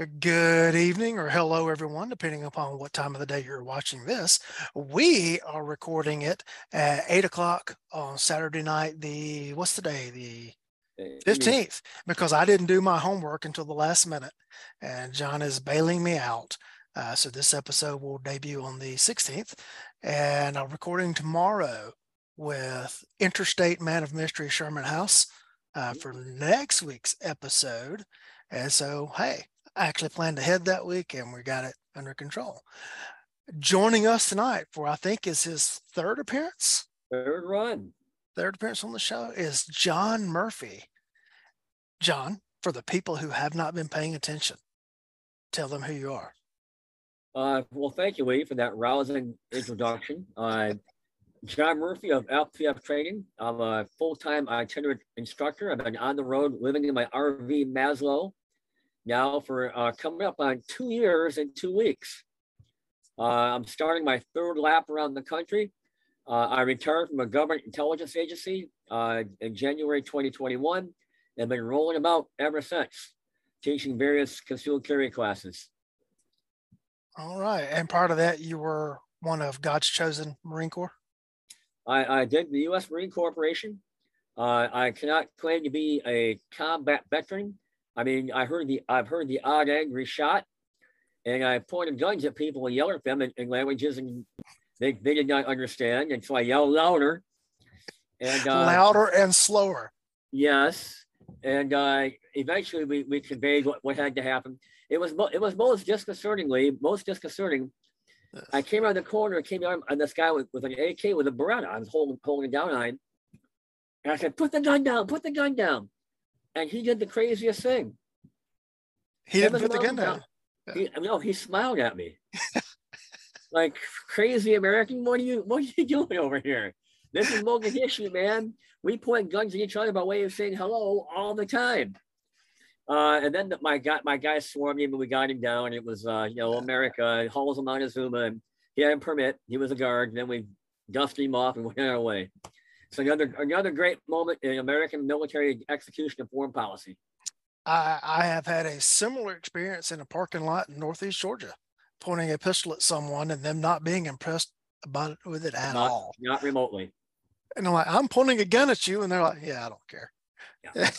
Good evening or hello, everyone, depending upon what time of the day you're watching this. We are recording it at eight o'clock on Saturday night. The what's the day? The fifteenth, because I didn't do my homework until the last minute, and John is bailing me out. Uh, so this episode will debut on the sixteenth, and I'm recording tomorrow with Interstate Man of Mystery Sherman House uh, for next week's episode. And so, hey, I actually planned ahead that week and we got it under control. Joining us tonight for I think is his third appearance. Third run. Third appearance on the show is John Murphy. John, for the people who have not been paying attention, tell them who you are. Uh, well, thank you, Lee, for that rousing introduction. Uh, John Murphy of FPF Training. I'm a full-time itinerant instructor. I've been on the road living in my RV Maslow now for uh, coming up on two years and two weeks. Uh, I'm starting my third lap around the country. Uh, I retired from a government intelligence agency uh, in January 2021 and been rolling about ever since, teaching various concealed carry classes. All right. And part of that, you were one of God's chosen Marine Corps? I, I did the U.S. Marine Corporation. Uh, I cannot claim to be a combat veteran, I mean, I heard the I've heard the odd angry shot, and I pointed guns at people and yelled at them in, in languages and they, they did not understand, and so I yelled louder. And uh, louder and slower. Yes, and uh, eventually we, we conveyed what, what had to happen. It was it was most disconcertingly most disconcerting. Yes. I came around the corner, came out, and this guy with, with an AK with a Beretta. I was holding holding it down on him, and I said, "Put the gun down! Put the gun down!" And he did the craziest thing. He didn't put the gun down. He, no, he smiled at me. like crazy American, what are you what are you doing over here? This is Mogadishu, man. We point guns at each other by way of saying hello all the time. Uh, and then my guy, my guy swarmed him, and we got him down. It was, uh, you know, America, Halls of Montezuma, and he had a permit. He was a guard. And then we dusted him off and went our way. So another another great moment in American military execution of foreign policy. I, I have had a similar experience in a parking lot in Northeast Georgia, pointing a pistol at someone and them not being impressed about it with it at not, all. Not remotely. And I'm like, I'm pointing a gun at you, and they're like, Yeah, I don't care. Yeah,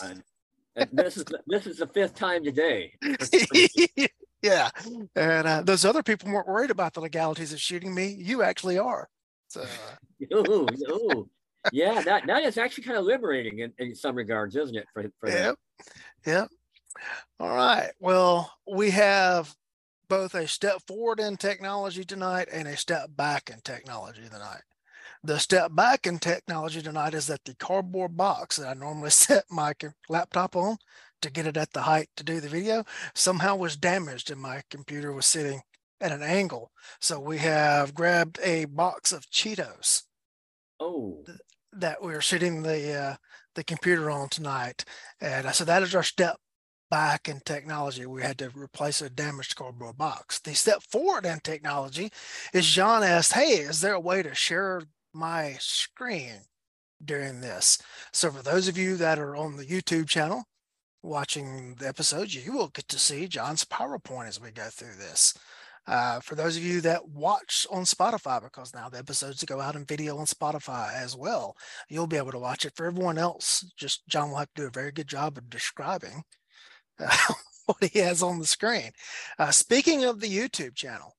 this is this is the fifth time today. yeah, and uh, those other people weren't worried about the legalities of shooting me. You actually are. So. Uh, ooh, ooh yeah, that that is actually kind of liberating in, in some regards, isn't it? For, for yep. Yep. All right. Well, we have both a step forward in technology tonight and a step back in technology tonight. The step back in technology tonight is that the cardboard box that I normally set my laptop on to get it at the height to do the video somehow was damaged and my computer was sitting at an angle. So we have grabbed a box of Cheetos. Oh that we're sitting the uh, the computer on tonight. And so that is our step back in technology. We had to replace a damaged cardboard box. The step forward in technology is John asked, Hey, is there a way to share my screen during this? So for those of you that are on the YouTube channel watching the episodes, you will get to see John's PowerPoint as we go through this. Uh, for those of you that watch on Spotify, because now the episodes go out in video on Spotify as well, you'll be able to watch it. For everyone else, just John will have to do a very good job of describing uh, what he has on the screen. Uh, speaking of the YouTube channel,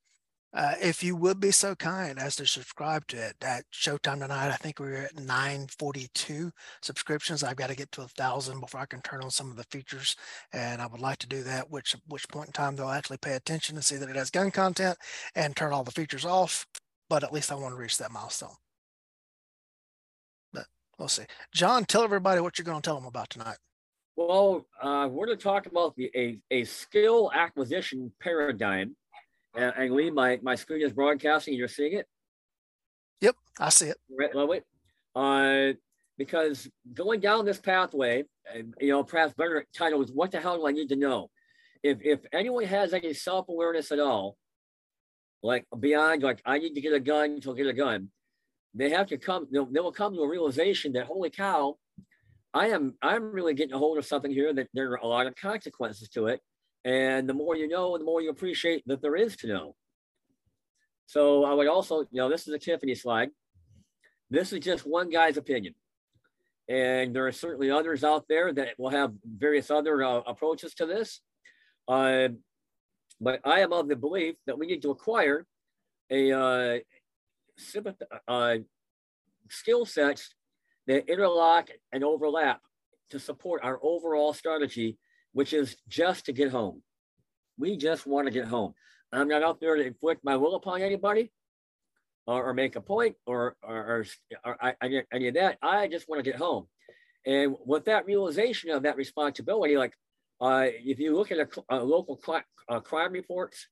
uh, if you would be so kind as to subscribe to it at Showtime tonight, I think we're at 942 subscriptions. I've got to get to a thousand before I can turn on some of the features, and I would like to do that. Which which point in time they'll actually pay attention and see that it has gun content and turn all the features off. But at least I want to reach that milestone. But we'll see. John, tell everybody what you're going to tell them about tonight. Well, uh, we're going to talk about the, a, a skill acquisition paradigm and, and Lee, my, my screen is broadcasting. You're seeing it? Yep, I see it. Right, love it. Uh, because going down this pathway, you know, perhaps better title is what the hell do I need to know? If if anyone has any self awareness at all, like beyond like I need to get a gun to get a gun, they have to come. They will come to a realization that holy cow, I am I'm really getting a hold of something here that there are a lot of consequences to it, And the more you know, the more you appreciate that there is to know. So I would also, you know, this is a Tiffany slide. This is just one guy's opinion. And there are certainly others out there that will have various other uh, approaches to this. Uh, but I am of the belief that we need to acquire a uh, uh, skill sets that interlock and overlap to support our overall strategy, which is just to get home. We just want to get home. I'm not out there to inflict my will upon anybody or, or make a point or, or, or, or any of that. I just want to get home. And with that realization of that responsibility, like uh, if you look at a, a local uh, crime reports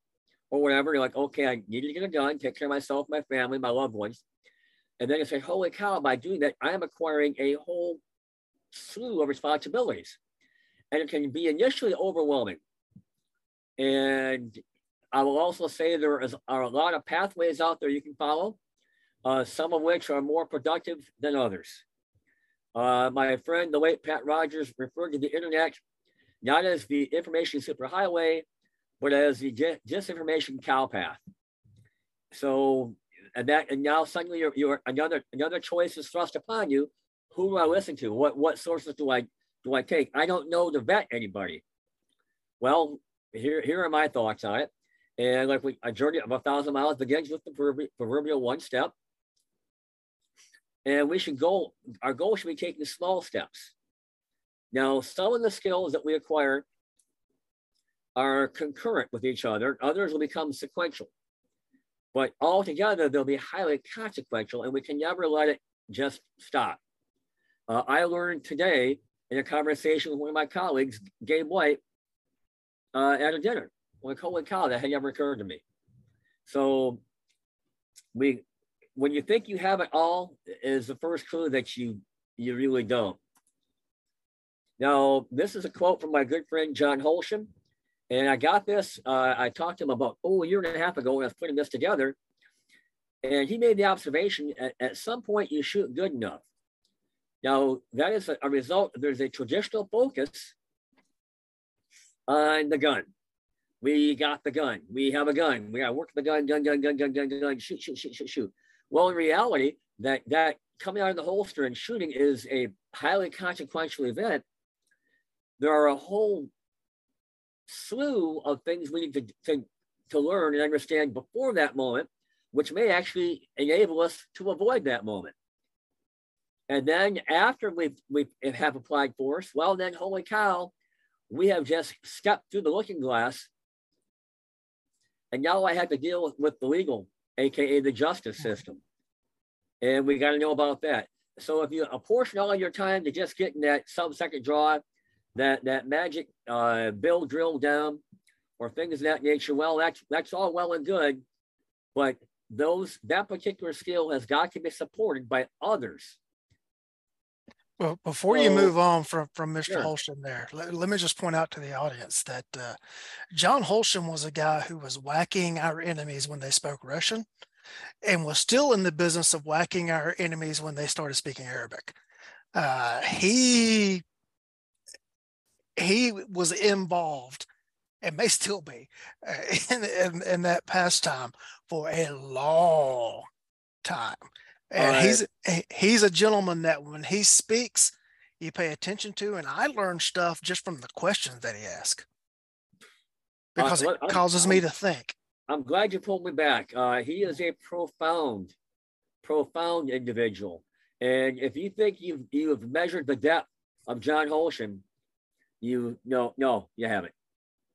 or whatever, you're like, okay, I need to get a gun, take care of myself, my family, my loved ones. And then you say, holy cow, by doing that, I am acquiring a whole slew of responsibilities. And it can be initially overwhelming. And I will also say there is, are a lot of pathways out there you can follow, uh, some of which are more productive than others. Uh, my friend, the late Pat Rogers, referred to the internet not as the information superhighway, but as the disinformation cowpath. So, and that, and now suddenly you're, you're another another choice is thrust upon you. Who do I listen to? What what sources do I do I take? I don't know to vet anybody. Well, here here are my thoughts on it. And like we, a journey of a thousand miles begins with the proverbial one step. And we should go, our goal should be taking small steps. Now, some of the skills that we acquire are concurrent with each other, others will become sequential. But altogether, they'll be highly consequential, and we can never let it just stop. Uh, I learned today in a conversation with one of my colleagues, Gabe White, uh, at a dinner. Like, holy cow, that had never occurred to me. So we when you think you have it all is the first clue that you you really don't. Now, this is a quote from my good friend John Holschen. And I got this, uh, I talked to him about, oh, a year and a half ago when I was putting this together. And he made the observation at, at some point you shoot good enough. Now, that is a, result, there's a traditional focus on the gun. We got the gun. We have a gun. We got to work the gun, gun, gun, gun, gun, gun, gun, shoot, shoot, shoot, shoot, shoot. Well, in reality, that that coming out of the holster and shooting is a highly consequential event. There are a whole slew of things we need to, to, to learn and understand before that moment, which may actually enable us to avoid that moment. And then after we we have applied force, well, then holy cow, we have just stepped through the looking glass. And now I have to deal with the legal aka the justice system. And we got to know about that. So if you apportion all your time to just getting that sub-second draw, that that magic uh, bill drill down, or things of that nature, well, that's that's all well and good, but those that particular skill has got to be supported by others. Well, before so, you move on from, from Mr. Sure. Holschen there, let, let, me just point out to the audience that uh, John Holschen was a guy who was whacking our enemies when they spoke Russian and was still in the business of whacking our enemies when they started speaking Arabic. Uh, he he was involved and may still be uh, in, in, in, that pastime for a long time. And right. he's he's a gentleman that when he speaks, you pay attention to. And I learn stuff just from the questions that he asks because uh, it causes I'm, me to think. I'm glad you pulled me back. Uh, he is a profound, profound individual. And if you think you've you've measured the depth of John Holschen, you no no you haven't.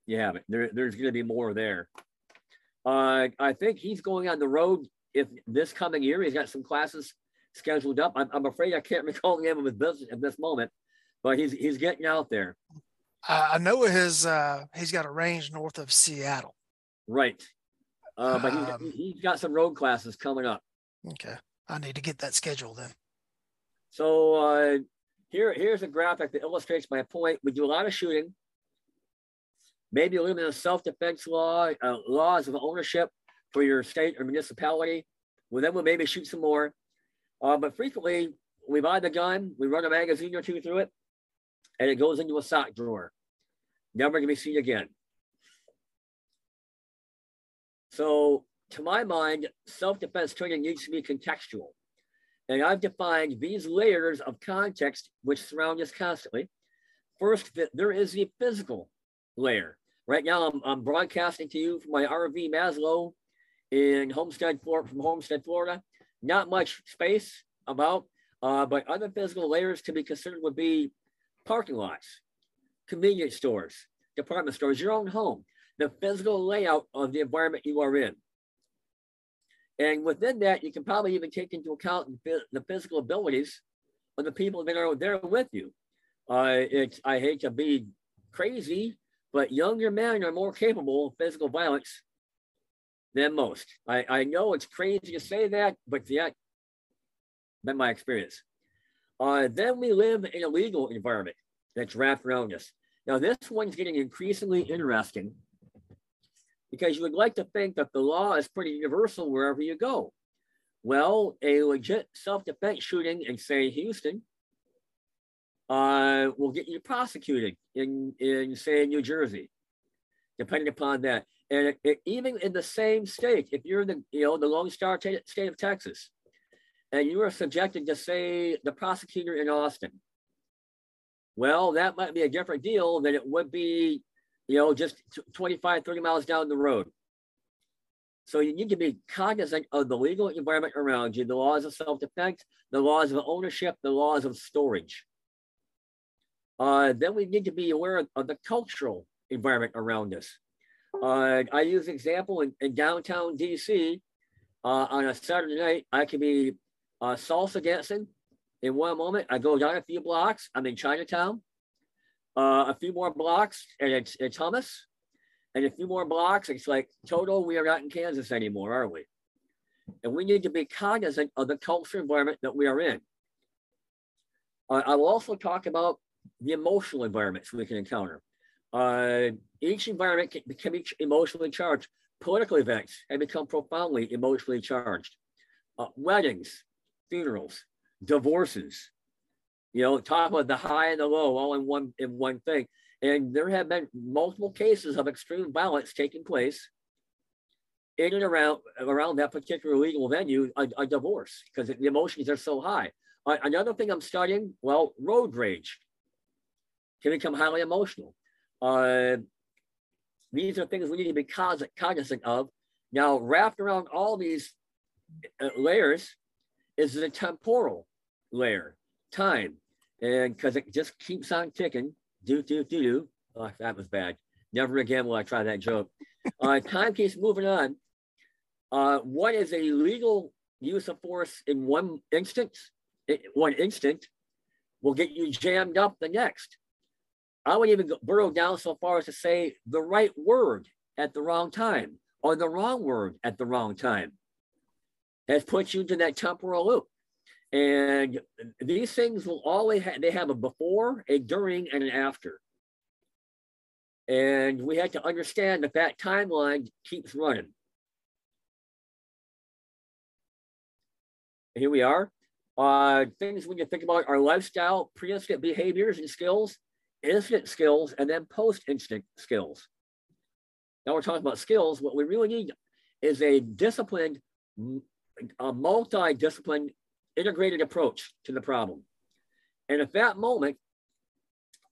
You haven't. There, there's going to be more there. Uh, I think he's going on the road if this coming year he's got some classes scheduled up. I'm, I'm afraid I can't recall the name of his business at this moment, but he's he's getting out there. I know his uh, he's got a range north of Seattle. Right, uh, but he's, um, he's got some road classes coming up. Okay, I need to get that schedule then. So uh, here here's a graphic that illustrates my point. We do a lot of shooting. Maybe a little bit of self-defense law, uh, laws of ownership for your state or municipality. Well, then we'll maybe shoot some more. Uh, but frequently, we buy the gun, we run a magazine or two through it, and it goes into a sock drawer. Never to be seen again. So to my mind, self-defense training needs to be contextual. And I've defined these layers of context which surround us constantly. First, that there is the physical layer. Right now, I'm, I'm broadcasting to you from my RV Maslow in Homestead, Florida, from Homestead, Florida. Not much space about, uh, but other physical layers to be considered would be parking lots, convenience stores, department stores, your own home, the physical layout of the environment you are in. And within that, you can probably even take into account the physical abilities of the people that are there with you. Uh, it's, I hate to be crazy, but younger men are more capable of physical violence than most. I, I know it's crazy to say that, but yet, been my experience. Uh, then we live in a legal environment that's wrapped around us. Now, this one's getting increasingly interesting because you would like to think that the law is pretty universal wherever you go. Well, a legit self-defense shooting in, say, Houston uh, will get you prosecuted in, in, say, New Jersey, depending upon that. And it, it, even in the same state, if you're in the, you know, the Lone Star state of Texas, and you are subjected to, say, the prosecutor in Austin, well, that might be a different deal than it would be you know, just 25, 30 miles down the road. So you need to be cognizant of the legal environment around you, the laws of self-defense, the laws of ownership, the laws of storage. Uh, then we need to be aware of, of the cultural environment around us. Uh, I use example in, in downtown DC. Uh, on a Saturday night, I could be uh, salsa dancing. In one moment, I go down a few blocks. I'm in Chinatown uh, a few more blocks and it's, it's hummus. And a few more blocks, it's like total, we are not in Kansas anymore, are we? And we need to be cognizant of the cultural environment that we are in. Uh, I will also talk about the emotional environments we can encounter. Uh, each environment can, can be emotionally charged. Political events have become profoundly emotionally charged. Uh, weddings, funerals, divorces, you know, talk about the high and the low all in one in one thing. And there have been multiple cases of extreme violence taking place in and around around that particular legal venue, a, a divorce, because the emotions are so high. Uh, another thing I'm studying, well, road rage can become highly emotional. Uh, these are things we need to be cognizant of. Now, wrapped around all these uh, layers is the temporal layer, time. And because it just keeps on ticking, do, do, do, do. Oh, that was bad. Never again will I try that joke. uh, time keeps moving on. Uh, what is a legal use of force in one instance, one instant, will get you jammed up the next. I would even burrow down so far as to say the right word at the wrong time or the wrong word at the wrong time has put you into that temporal loop. And these things will always have, they have a before, a during, and an after. And we have to understand that that timeline keeps running. Here we are. Uh, things we can think about are lifestyle, pre-incident behaviors and skills, incident skills, and then post-incident skills. Now we're talking about skills. What we really need is a disciplined, a multi-disciplined integrated approach to the problem. And at that moment,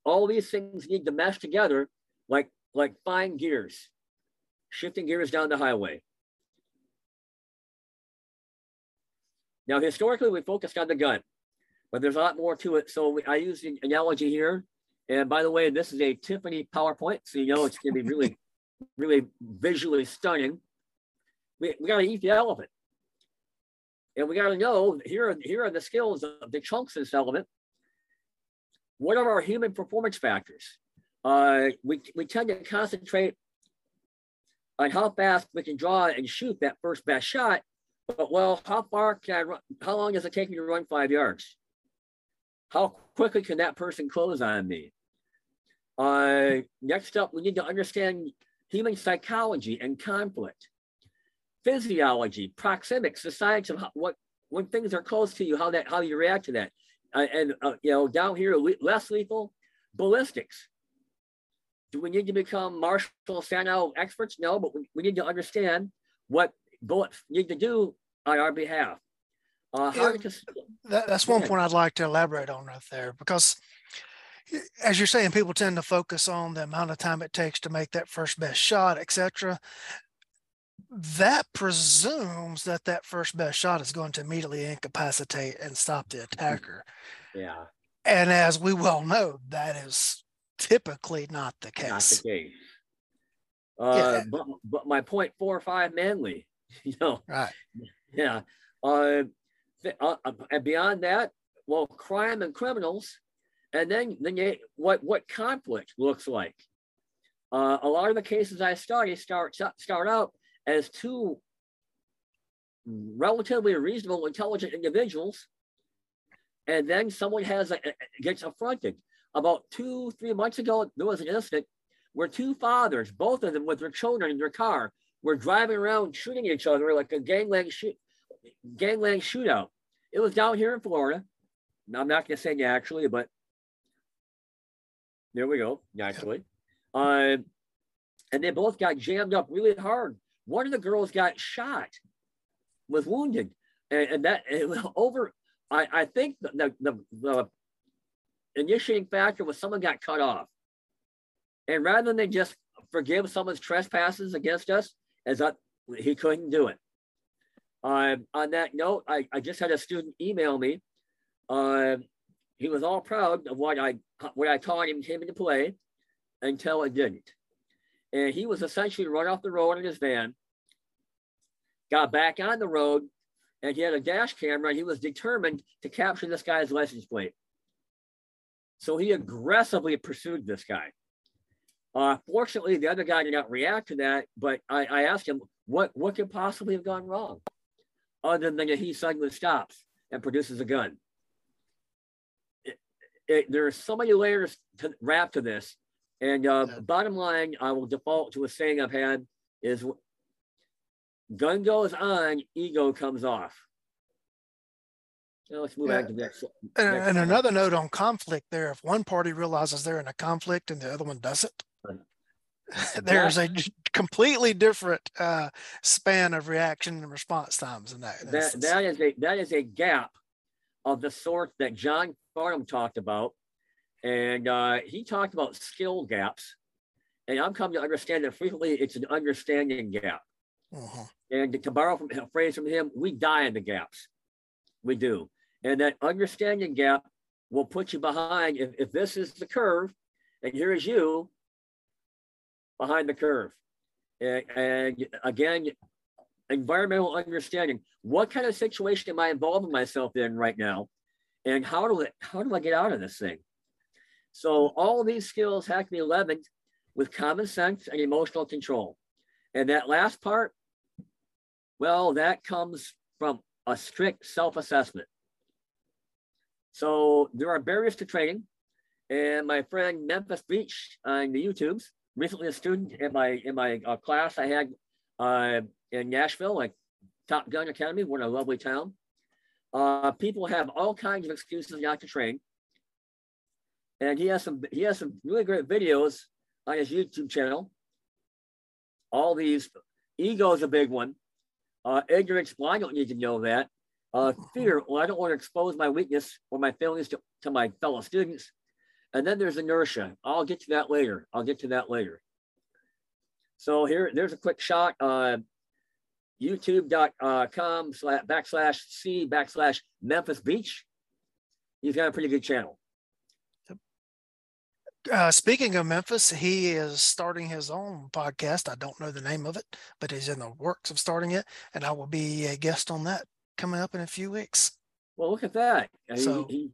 all these things need to mesh together like, like fine gears, shifting gears down the highway. Now, historically, we focused on the gun, but there's a lot more to it. So we, I use the analogy here. And by the way, this is a Tiffany PowerPoint, so you know it's going to be really, really visually stunning. We, we got to eat the elephant. And we got to know here are, here are the skills of the chunks of this element. What are our human performance factors? Uh, we, we tend to concentrate on how fast we can draw and shoot that first best shot. But well, how far can I run? How long does it take me to run five yards? How quickly can that person close on me? Uh, next up, we need to understand human psychology and conflict physiology, proxemics, the science of how, what when things are close to you, how that how you react to that, uh, and uh, you know down here less lethal, ballistics. Do we need to become Marshall Sanow experts? No, but we, we need to understand what bullets need to do on our behalf. Uh, yeah, that, that's one point I'd like to elaborate on right there because as you're saying, people tend to focus on the amount of time it takes to make that first best shot, etc. That presumes that that first best shot is going to immediately incapacitate and stop the attacker. Yeah. And as we well know, that is typically not the case. Not the case. Uh, yeah. but, but my point four or five manly, you know. Right. Yeah. Uh, uh, and beyond that, well, crime and criminals and then, then you, what, what conflict looks like. Uh, a lot of the cases I study start, start out as two relatively reasonable, intelligent individuals, and then someone has a, gets affronted. About two, three months ago, there was an incident where two fathers, both of them with their children in their car, were driving around shooting each other like a gangland shoot, gangland shootout. It was down here in Florida. Now, I'm not going to say actually, but there we go, naturally. Uh, and they both got jammed up really hard. One of the girls got shot, was wounded. And, and that over, I, I think the, the, the initiating factor was someone got cut off. And rather than they just forgive someone's trespasses against us, as that he couldn't do it. Uh, on that note, I, I just had a student email me uh, he was all proud of what I what I taught him him to play until it didn't. And he was essentially run off the road in his van, got back on the road, and he had a dash camera and he was determined to capture this guy's license plate. So he aggressively pursued this guy. Uh, fortunately, the other guy did not react to that, but I, I asked him, what, what could possibly have gone wrong? Other than that he suddenly stops and produces a gun it, there are so many layers to wrap to this. And uh, yeah. bottom line, I will default to a saying I've had is gun goes on, ego comes off. let's move yeah. on to next. And, next and another note on conflict there, if one party realizes they're in a conflict and the other one doesn't, there's a completely different uh, span of reaction and response times in that. That, that is a that is a gap of the sort that John Farnam talked about. And uh, he talked about skill gaps. And I'm coming to understand that frequently it's an understanding gap. Uh-huh. And to borrow from a phrase from him, we die in the gaps. We do. And that understanding gap will put you behind. If, if this is the curve, and here's you behind the curve. And, and again, environmental understanding. What kind of situation am I involving myself in right now? And how do I, how do I get out of this thing? So all these skills have to be leavened with common sense and emotional control. And that last part, well, that comes from a strict self-assessment. So there are barriers to training. And my friend Memphis Beach on the YouTubes, recently a student in my in my uh, class I had uh, in Nashville, like Top Gun Academy, what a lovely town. Uh, people have all kinds of excuses not to train. And he has some he has some really great videos on his YouTube channel. All these ego is a big one. Uh, ignorance, well, I don't need to know that. Uh, fear, well, I don't want to expose my weakness or my failings to, to my fellow students. And then there's inertia. I'll get to that later. I'll get to that later. So here, there's a quick shot. Uh, youtube.com slash backslash C backslash Memphis Beach. He's got a pretty good channel. Uh, speaking of Memphis, he is starting his own podcast. I don't know the name of it, but he's in the works of starting it, and I will be a guest on that coming up in a few weeks. Well, look at that. So, he,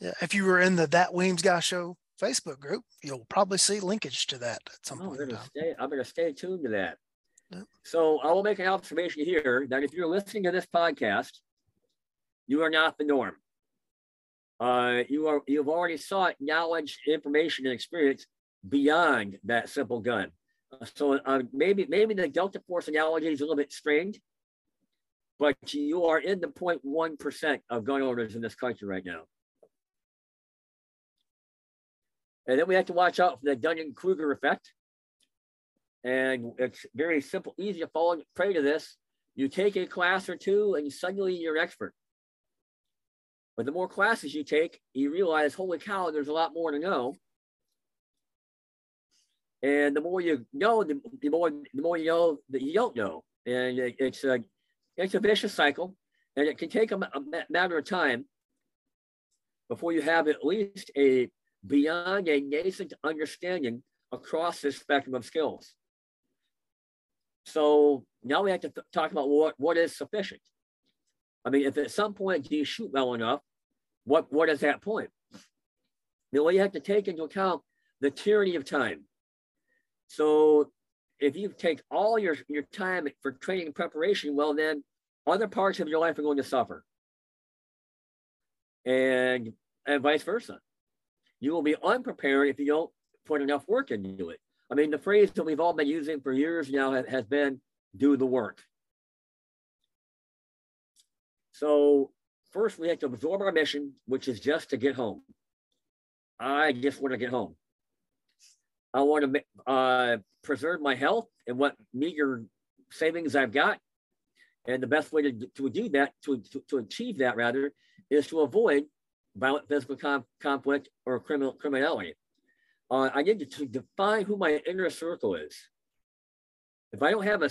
if you were in the That Weems Guy Show Facebook group, you'll probably see linkage to that at some oh, point. I'm gonna, stay, I'm gonna stay tuned to that. So I will make an observation here that if you're listening to this podcast, you are not the norm. Uh, you are you've already sought knowledge, information, and experience beyond that simple gun. Uh, so uh, maybe maybe the Delta Force analogy is a little bit strained, but you are in the 0.1 percent of gun owners in this country right now. And then we have to watch out for the Dunning Kruger effect. And it's very simple, easy to fall prey to this. You take a class or two and suddenly you're an expert. But the more classes you take, you realize, holy cow, there's a lot more to know. And the more you know, the, the more the more you know that you don't know. And it, it's a it's a vicious cycle, and it can take a, a matter of time before you have at least a beyond a nascent understanding across this spectrum of skills. So now we have to th- talk about what, what is sufficient. I mean, if at some point do you shoot well enough, what, what is that point? Way you have to take into account the tyranny of time. So if you take all your, your time for training and preparation, well, then other parts of your life are going to suffer. And, and vice versa. You will be unprepared if you don't put enough work into it. I mean, the phrase that we've all been using for years now has been do the work. So first we have to absorb our mission, which is just to get home. I just want to get home. I want to uh, preserve my health and what meager savings I've got. And the best way to, to do that, to, to, to achieve that rather, is to avoid violent physical com- conflict or criminal criminality uh, I need to define who my inner circle is. If I don't have a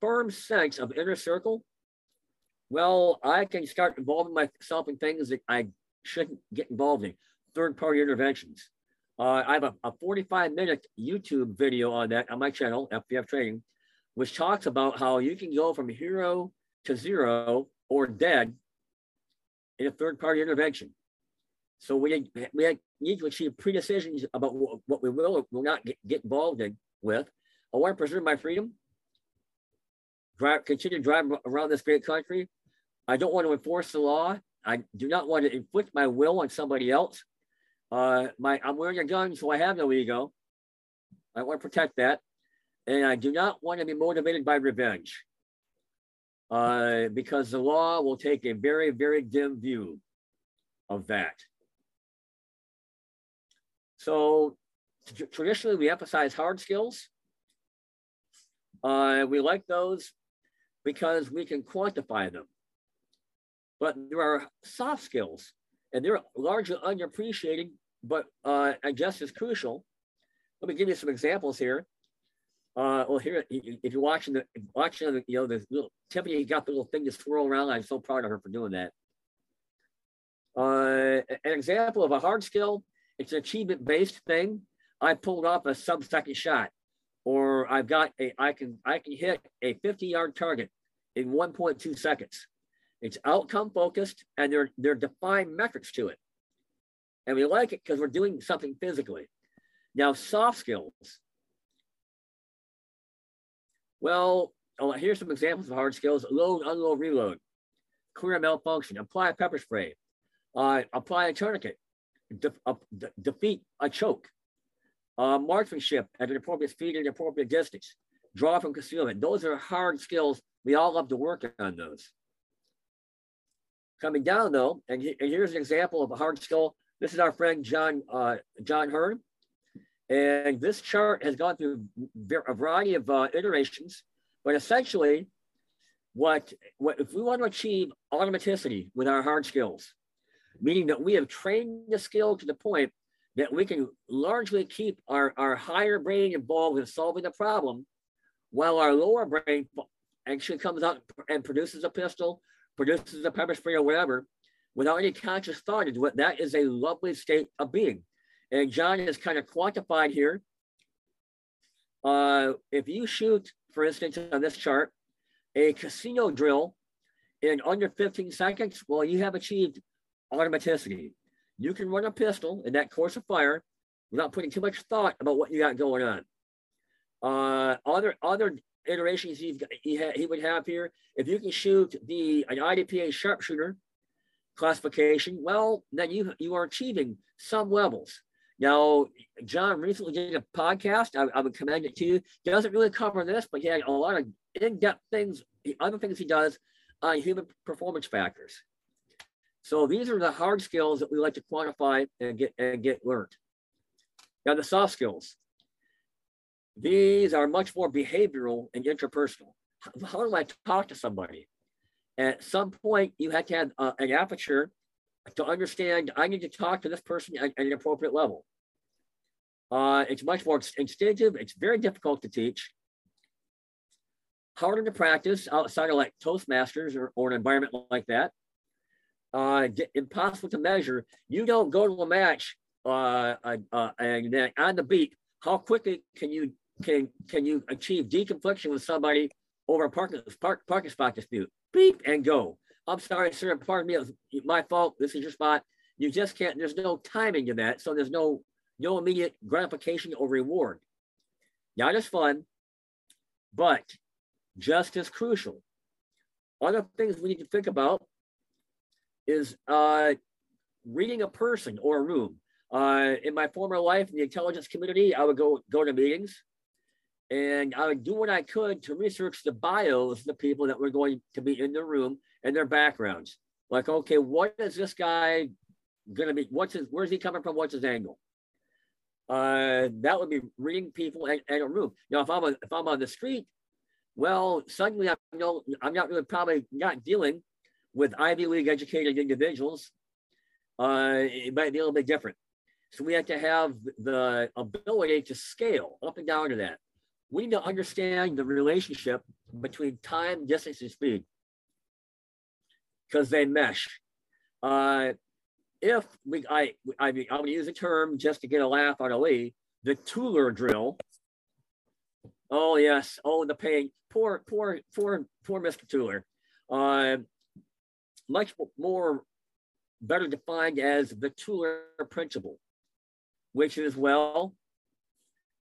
firm sense of inner circle, well, I can start involving myself in things that I shouldn't get involved in, third party interventions. Uh, I have a, a 45 minute YouTube video on that on my channel, FPF Training, which talks about how you can go from hero to zero or dead in a third party intervention. So we, we need to achieve pre-decisions about what we will or will not get, get involved in with. I want to preserve my freedom, drive, continue to drive around this great country. I don't want to enforce the law. I do not want to inflict my will on somebody else. Uh, my, I'm wearing a gun, so I have no ego. I want to protect that. And I do not want to be motivated by revenge uh, because the law will take a very, very dim view of that. So traditionally, we emphasize hard skills. Uh, we like those because we can quantify them. But there are soft skills, and they're largely underappreciated, but uh, I guess is crucial. Let me give you some examples here. Uh, well, here, if you're watching the watching the, you know, the little Tiffany got the little thing to swirl around. I'm so proud of her for doing that. Uh, an example of a hard skill it's an achievement based thing. I pulled off a sub second shot, or I've got a I can I can hit a 50 yard target in 1.2 seconds. It's outcome focused and there there are defined metrics to it. And we like it because we're doing something physically. Now, soft skills. Well, oh, here's some examples of hard skills load, unload, reload, clear a malfunction, apply a pepper spray, uh, apply a tourniquet, uh, de- defeat a choke, uh, marksmanship at an appropriate speed and appropriate distance, draw from concealment. Those are hard skills. We all love to work on those. Coming down though, and, he, and here's an example of a hard skill. This is our friend John uh, John Hearne. And this chart has gone through a variety of uh, iterations, but essentially, what, what if we want to achieve automaticity with our hard skills, meaning that we have trained the skill to the point that we can largely keep our, our higher brain involved in solving the problem while our lower brain actually comes out and produces a pistol, produces a pepper spray or whatever, without any conscious thought into it. That is a lovely state of being. And John is kind of quantified here. Uh, if you shoot, for instance, on this chart, a casino drill in under 15 seconds, well, you have achieved automaticity. You can run a pistol in that course of fire without putting too much thought about what you got going on. Uh, other other iterations he, he would have here, if you can shoot the an IDPA sharpshooter classification, well, then you you are achieving some levels. Now, John recently did a podcast. I, I would commend it to you. He doesn't really cover this, but he had a lot of in-depth things, other things he does on human performance factors. So these are the hard skills that we like to quantify and get and get learned. Now the soft skills. These are much more behavioral and interpersonal. How, do I talk to somebody? At some point, you have to have uh, an aperture to understand I need to talk to this person at, at an appropriate level. Uh, it's much more instinctive. It's very difficult to teach. Harder to practice outside of like Toastmasters or, or an environment like that. Uh, impossible to measure. You don't go to a match uh, uh, uh and then on the beat. How quickly can you can can you achieve deconfliction with somebody over a parking park, parking spot dispute? Beep and go. I'm sorry, sir. Pardon me. It my fault. This is your spot. You just can't. There's no timing to that, so there's no no immediate gratification or reward. Not as fun, but just as crucial. Other things we need to think about is uh, reading a person or a room. Uh, in my former life in the intelligence community, I would go go to meetings, and I would do what I could to research the bios of the people that were going to be in the room and their backgrounds. Like, okay, what is this guy going to be? What's his? Where's he coming from? What's his angle? uh, that would be reading people at, a room. Now, if I'm a, if I'm on the street, well, suddenly I'm no, I'm not really probably not dealing with Ivy League educated individuals. Uh, it might be a little bit different. So we have to have the ability to scale up and down to that. We need to understand the relationship between time, distance, and speed because they mesh. Uh, if we, I, I I'm gonna use a term just to get a laugh out of Lee, the Tueller drill. Oh yes, oh the pain, poor, poor, poor, poor Mr. Tueller. Uh, much more better defined as the Tueller principle, which is well,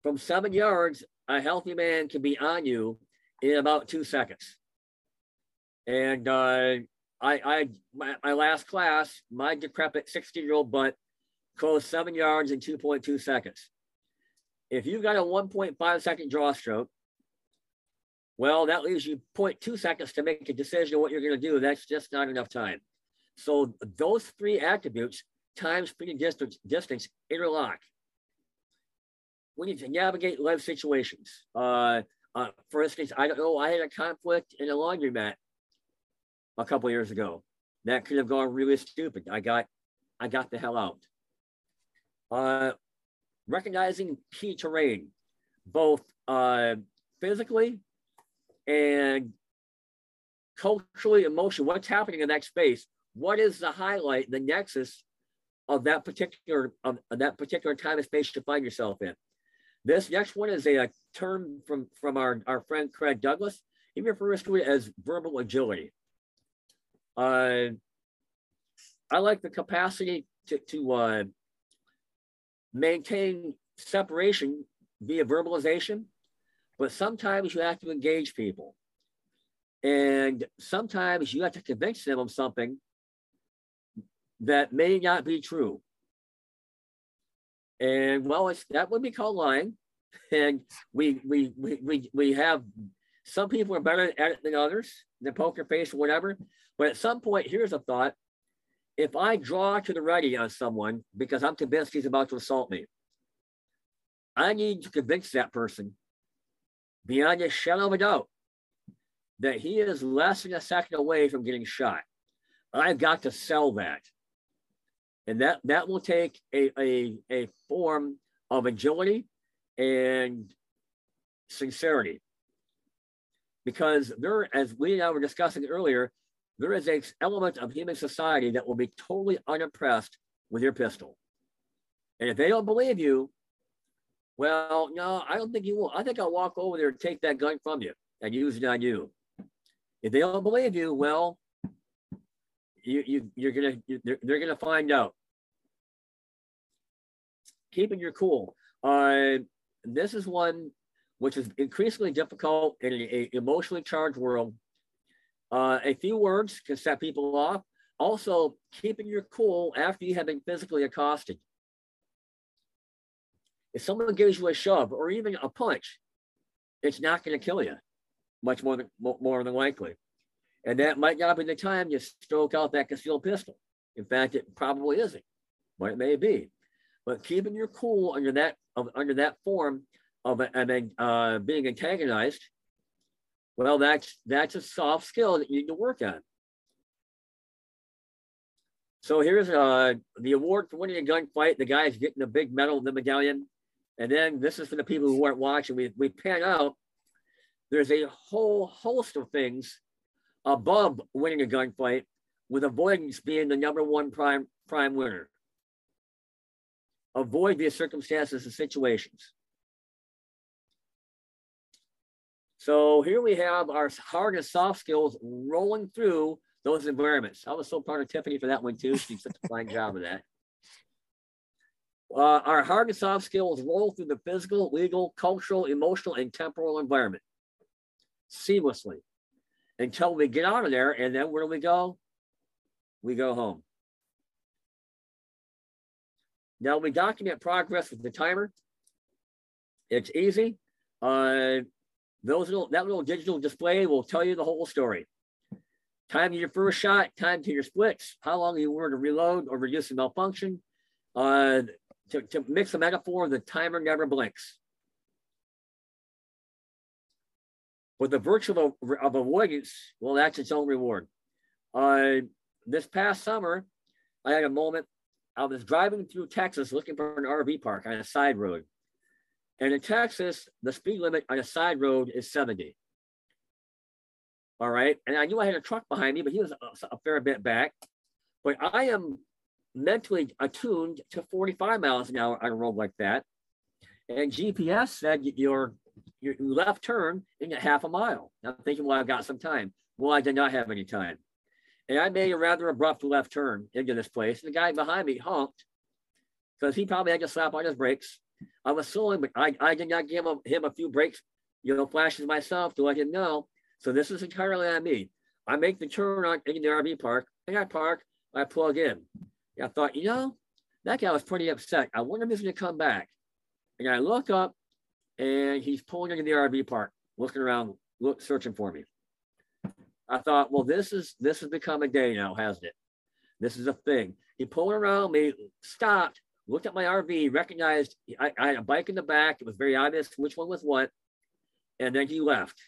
from seven yards, a healthy man can be on you in about two seconds. And uh, I, I my, my last class, my decrepit 16 year old butt closed seven yards in 2.2 seconds. If you've got a 1.5 second draw stroke, well, that leaves you 0.2 seconds to make a decision on what you're going to do. That's just not enough time. So those three attributes, time, speed, and distance, distance interlock. We need to navigate life situations. Uh, uh, for instance, I don't know, I had a conflict in a laundromat a couple years ago. That could have gone really stupid. I got, I got the hell out. Uh, recognizing key terrain, both uh, physically and culturally, emotionally. What's happening in that space? What is the highlight, the nexus of that particular of, of that particular time and space you find yourself in? This next one is a, a term from from our, our friend Craig Douglas. He refers to it as verbal agility. Uh, I like the capacity to, to uh, maintain separation via verbalization, but sometimes you have to engage people. And sometimes you have to convince them of something that may not be true. And well, it's, that would be called lying. And we, we, we, we, we have some people are better at it than others, the poker face or whatever. But at some point, here's a thought. If I draw to the ready on someone because I'm convinced he's about to assault me, I need to convince that person beyond a shadow of a doubt that he is less than a second away from getting shot. I've got to sell that. And that, that will take a, a, a form of agility and sincerity. Because there, as we and I were discussing earlier, there is an element of human society that will be totally unimpressed with your pistol. And if they don't believe you, well, no, I don't think you will. I think I'll walk over there and take that gun from you and use it on you. If they don't believe you, well, you, you, you're gonna, they're, they're gonna find out. Keeping your cool. Uh, this is one which is increasingly difficult in an emotionally charged world uh, a few words can set people off. Also, keeping your cool after you have been physically accosted. If someone gives you a shove or even a punch, it's not going to kill you, much more than, more than likely. And that might not be the time you stroke out that concealed pistol. In fact, it probably isn't, but it may be. But keeping your cool under that of, under that form of and uh, being antagonized, well, that's that's a soft skill that you need to work on. So here's uh, the award for winning a gunfight. The guy's getting a big medal, the medallion. And then this is for the people who weren't watching. We, we pan out. There's a whole host of things above winning a gunfight, with avoidance being the number one prime prime winner. Avoid these circumstances and situations. So here we have our hard and soft skills rolling through those environments. I was so proud of Tiffany for that one too. She did such a fine job of that. Uh, our hard and soft skills roll through the physical, legal, cultural, emotional, and temporal environment seamlessly until we get out of there. And then where do we go? We go home. Now we document progress with the timer. It's easy. Uh, those little, that little digital display will tell you the whole story. Time to your first shot, time to your splits, how long you were to reload or reduce the malfunction. Uh, to, to mix a metaphor, the timer never blinks. But the virtue of, of avoidance, well, that's its own reward. Uh, this past summer, I had a moment. I was driving through Texas looking for an RV park on a side road. And in Texas, the speed limit on a side road is 70. All right. And I knew I had a truck behind me, but he was a, a fair bit back. But I am mentally attuned to 45 miles an hour on a road like that. And GPS said your your left turn in a half a mile. I'm thinking, well, I've got some time. Well, I did not have any time. And I made a rather abrupt left turn into this place. And the guy behind me honked because he probably had to slap on his brakes. I was slowing, but I, I did not give him, him a few brakes, you know, flashes myself to let him know so this is entirely on me. I make the turn on in the RV park, and I park, I plug in. I thought, you know, that guy was pretty upset. I wonder if he's gonna come back. And I look up and he's pulling into the RV park, looking around, look, searching for me. I thought, well, this is this has become a day now, hasn't it? This is a thing. He pulled around me, stopped, looked at my RV, recognized I, I had a bike in the back. It was very obvious which one was what. And then he left.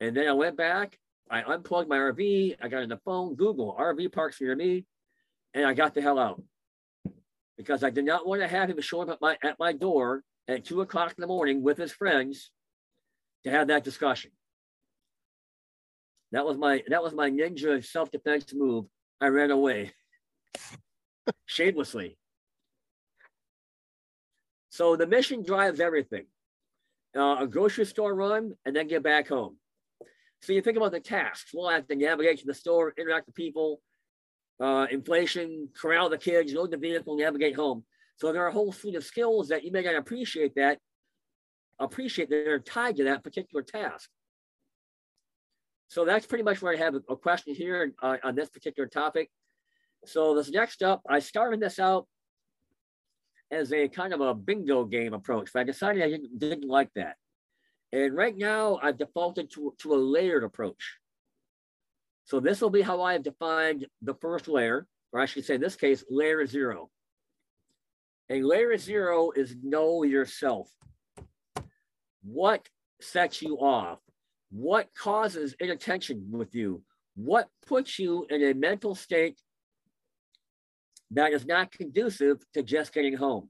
And then I went back, I unplugged my RV, I got on the phone, Google RV parks near me, and I got the hell out. Because I did not want to have him show up at my at my door at two o'clock in the morning with his friends to have that discussion. That was my that was my ninja self-defense move. I ran away shamelessly. So the mission drives everything. Uh, a grocery store run and then get back home. So you think about the tasks. We'll have to navigate to the store, interact with people, uh, inflation, corral the kids, load the vehicle, navigate home. So there are a whole suite of skills that you may not appreciate that, appreciate that are tied to that particular task. So that's pretty much where I have a, question here uh, on this particular topic. So this next up, I started this out as a kind of a bingo game approach, but I decided I didn't, didn't like that. And right now I've defaulted to, to a layered approach. So this will be how I've defined the first layer, or I should say in this case, layer zero. A layer zero is know yourself. What sets you off? What causes inattention with you? What puts you in a mental state that is not conducive to just getting home?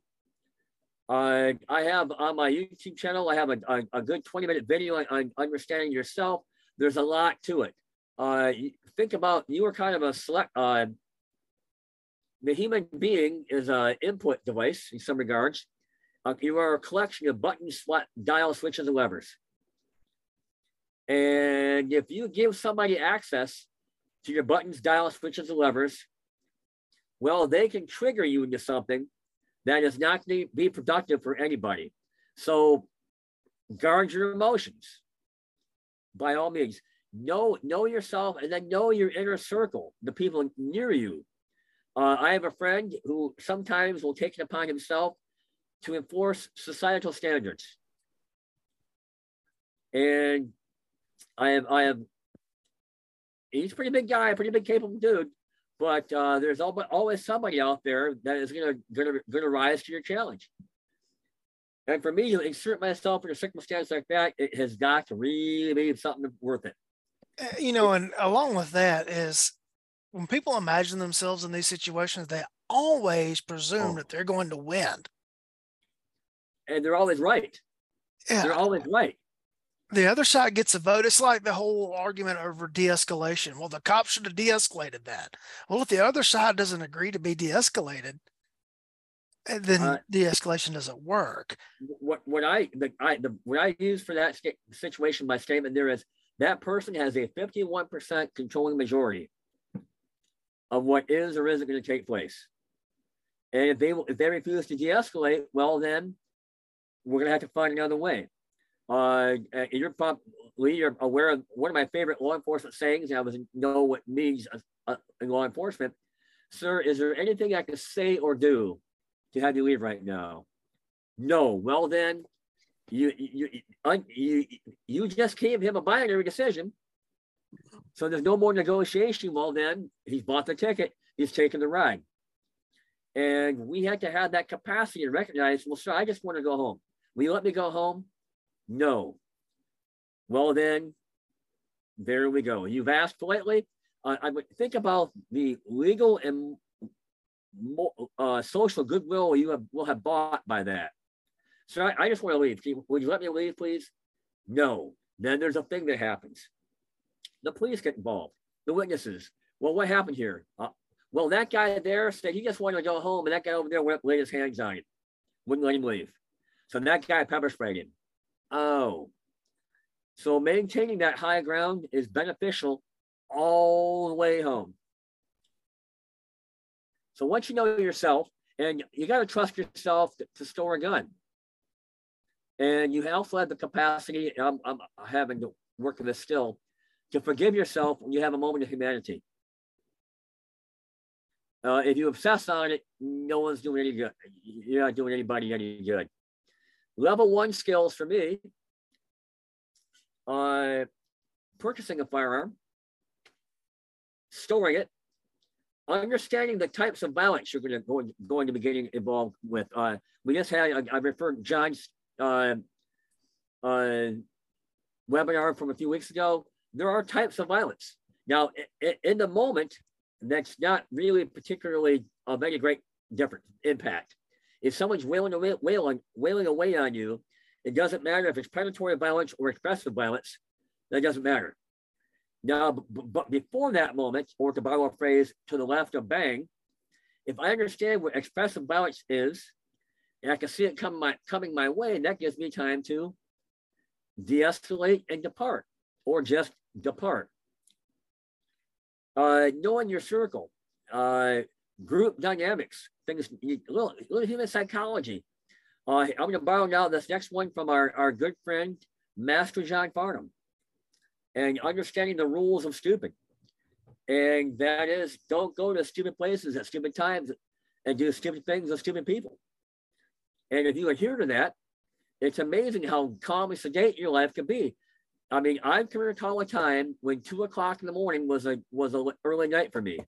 Uh, I have on my YouTube channel, I have a, a, a good 20 minute video on, on, understanding yourself. There's a lot to it. Uh, think about you are kind of a select, uh, the human being is an input device in some regards. Uh, you are a collection of buttons, dial switches, and levers. And if you give somebody access to your buttons, dial switches, and levers, well, they can trigger you into something that is not going to be productive for anybody. So guard your emotions by all means. Know, know yourself and then know your inner circle, the people near you. Uh, I have a friend who sometimes will take it upon himself to enforce societal standards. And I have, I have, he's a pretty big guy, pretty big capable dude but uh, there's always somebody out there that is gonna gonna gonna rise to your challenge. And for me to insert myself in a circumstance like that, it has got to really be something worth it. Uh, you know, and along with that is when people imagine themselves in these situations, they always presume oh. that they're going to win. And they're always right. Yeah. They're always right. The other side gets a vote. It's like the whole argument over de escalation. Well, the cops should have de escalated that. Well, if the other side doesn't agree to be de escalated, eh, then uh, de escalation doesn't work. What, what I, the, I, the, what I use for that situation, my statement there is that person has a 51% controlling majority of what is or isn't going to take place. And if they if they refuse to de-escalate, well then we're going to have to find another way. Uh, you're probably you're aware of one of my favorite law enforcement sayings. I was know what means uh, uh, in law enforcement. Sir, is there anything I can say or do to have you leave right now? No. Well then, you you you you just gave him a binary decision. So there's no more negotiation. Well, then he's bought the ticket. He's taken the ride. And we had to have that capacity to recognize, well, sir, I just want to go home. Will you let me go home? No. Well, then, there we go. You've asked politely. Uh, I would think about the legal and uh, social goodwill you have, will have bought by that. So I, I just want to leave. Would you let me leave, please? No. Then there's a thing that happens. The police get involved. The witnesses. Well, what happened here? Uh, well, that guy there said he just wanted to go home, and that guy over there went laid his hands on him, wouldn't let him leave. So that guy pepper sprayed him. Oh, so maintaining that high ground is beneficial all the way home. So once you know yourself, and you got to trust yourself to store a gun and you also have the capacity, I'm, I'm having to work with this still, to forgive yourself when you have a moment of humanity. Uh, if you obsess on it, no one's doing any good. You're not doing anybody any good. Level one skills for me, uh, purchasing a firearm, storing it, understanding the types of violence you're going to go, going to be getting involved with. Uh, we just had I, I referred John's uh, uh, webinar from a few weeks ago, there are types of violence. Now, in, the moment, that's not really particularly of any great different impact. If someone's wailing away, wailing, wailing away on you, it doesn't matter if it's predatory violence or expressive violence, that doesn't matter. Now, but before that moment, or to borrow a phrase, to the left of bang, if I understand what expressive violence is, and I can see it come my, coming my way, and that gives me time to de-escalate and depart, or just depart. Uh, knowing your circle, uh, group dynamics, things, little, little human psychology. Uh, I'm going to borrow now this next one from our, our good friend, Master John Farnam, and understanding the rules of stupid. And that is, don't go to stupid places at stupid times and do stupid things with stupid people. And if you adhere to that, it's amazing how calm and sedate your life can be. I mean, I can recall a time when two o'clock in the morning was a was a early night for me,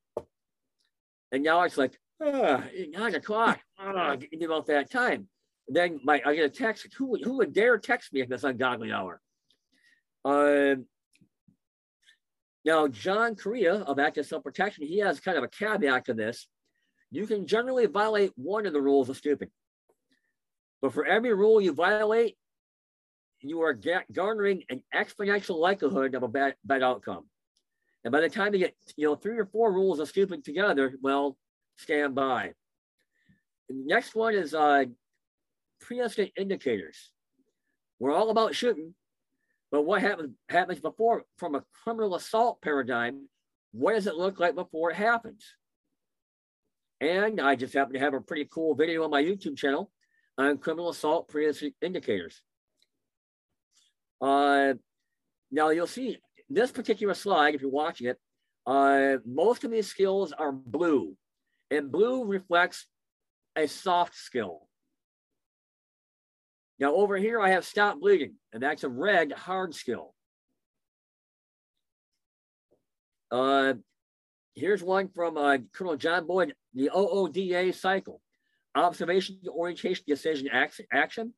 and now it's like ah, nine o'clock. Ah, getting about that time. then my I get a text. Who who would dare text me at this ungodly hour? Um. Now, John Correia of Active Self Protection, he has kind of a caveat to this. You can generally violate one of the rules of stupid. But for every rule you violate, you are garnering an exponential likelihood of a bad, bad outcome. And by the time you get, you know, three or four rules of stupid together, well, stand by. Next one is uh, pre-incident indicators. We're all about shooting, but what happens happens before from a criminal assault paradigm? What does it look like before it happens? And I just happen to have a pretty cool video on my YouTube channel on criminal assault pre indicators. Uh, now you'll see this particular slide, if you're watching it, uh, most of these skills are blue and blue reflects a soft skill. Now over here, I have stop bleeding and that's a red hard skill. Uh, here's one from uh, Colonel John Boyd, the OODA cycle observation, orientation, decision, action.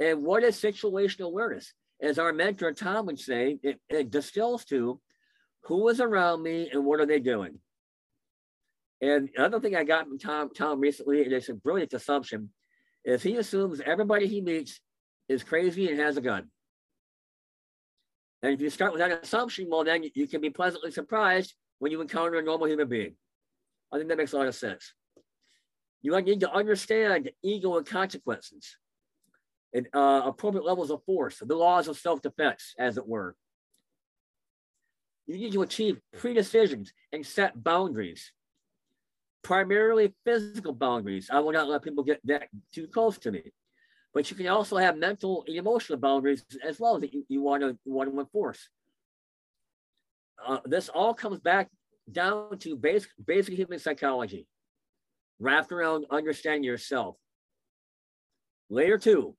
And what is situational awareness? As our mentor Tom would say, it, it distills to who is around me and what are they doing? And another thing I got from Tom, Tom recently, and it's a brilliant assumption, is he assumes everybody he meets is crazy and has a gun. And if you start with that assumption, well, then you can be pleasantly surprised when you encounter a normal human being. I think that makes a lot of sense. You need to understand ego and consequences and uh, appropriate levels of force, the laws of self-defense, as it were. You need to achieve pre-decisions and set boundaries, primarily physical boundaries. I will not let people get that too close to me. But you can also have mental and emotional boundaries as well that you, you want to want to enforce. Uh, this all comes back down to basic, basic human psychology, wrapped around understanding yourself. Layer two,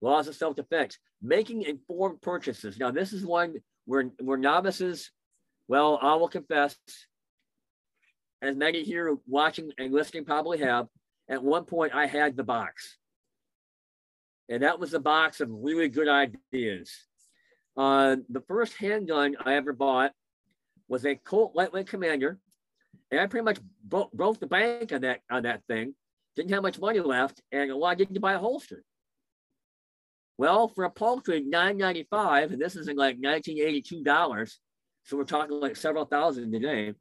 laws of self-defense, making informed purchases. Now, this is one where we're novices. Well, I will confess, as many here watching and listening probably have, at one point I had the box. And that was the box of really good ideas. Uh, the first handgun I ever bought was a Colt Lightweight Commander. And I pretty much broke, broke the bank on that on that thing. Didn't have much money left, and a lot didn't buy a holster. Well, for a paltry nine ninety five, and this is in like nineteen eighty two dollars, so we're talking like several thousand today.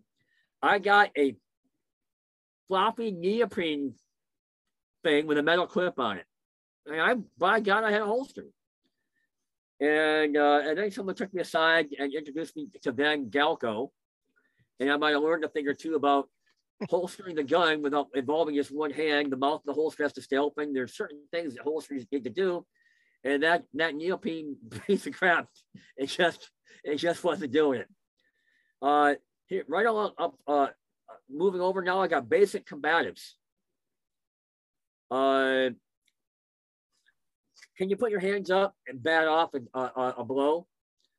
I got a floppy neoprene thing with a metal clip on it. And I, by God, I had a holster. And uh, and then someone took me aside and introduced me to Van Galco, and I might have learned a thing or two about holstering the gun without involving just one hand. The mouth of the holster has to stay open. There's certain things that holsters need to do and that that neoprene piece of crap, it just it just wasn't doing it. Uh, here, right along up, uh, moving over now, I got basic combatives. Uh, can you put your hands up and bat off a, a, a blow?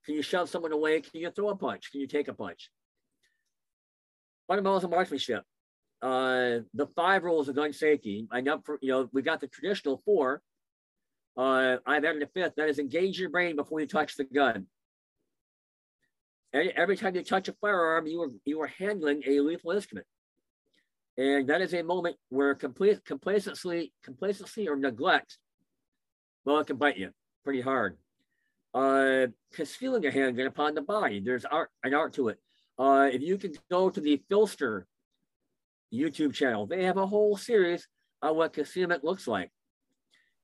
Can you shove someone away? Can you throw a punch? Can you take a punch? Fundamentals of marksmanship. Uh, the five rules of gun safety. I know, for, you know, we got the traditional four, uh, I've added a fifth. That is engage your brain before you touch the gun. And every time you touch a firearm, you are you are handling a lethal instrument. And that is a moment where complete complacency, complacency or neglect, well, it can bite you pretty hard. Uh, concealing a handgun upon the body, there's art, an art to it. Uh, if you can go to the PHLster YouTube channel, they have a whole series on what concealment looks like.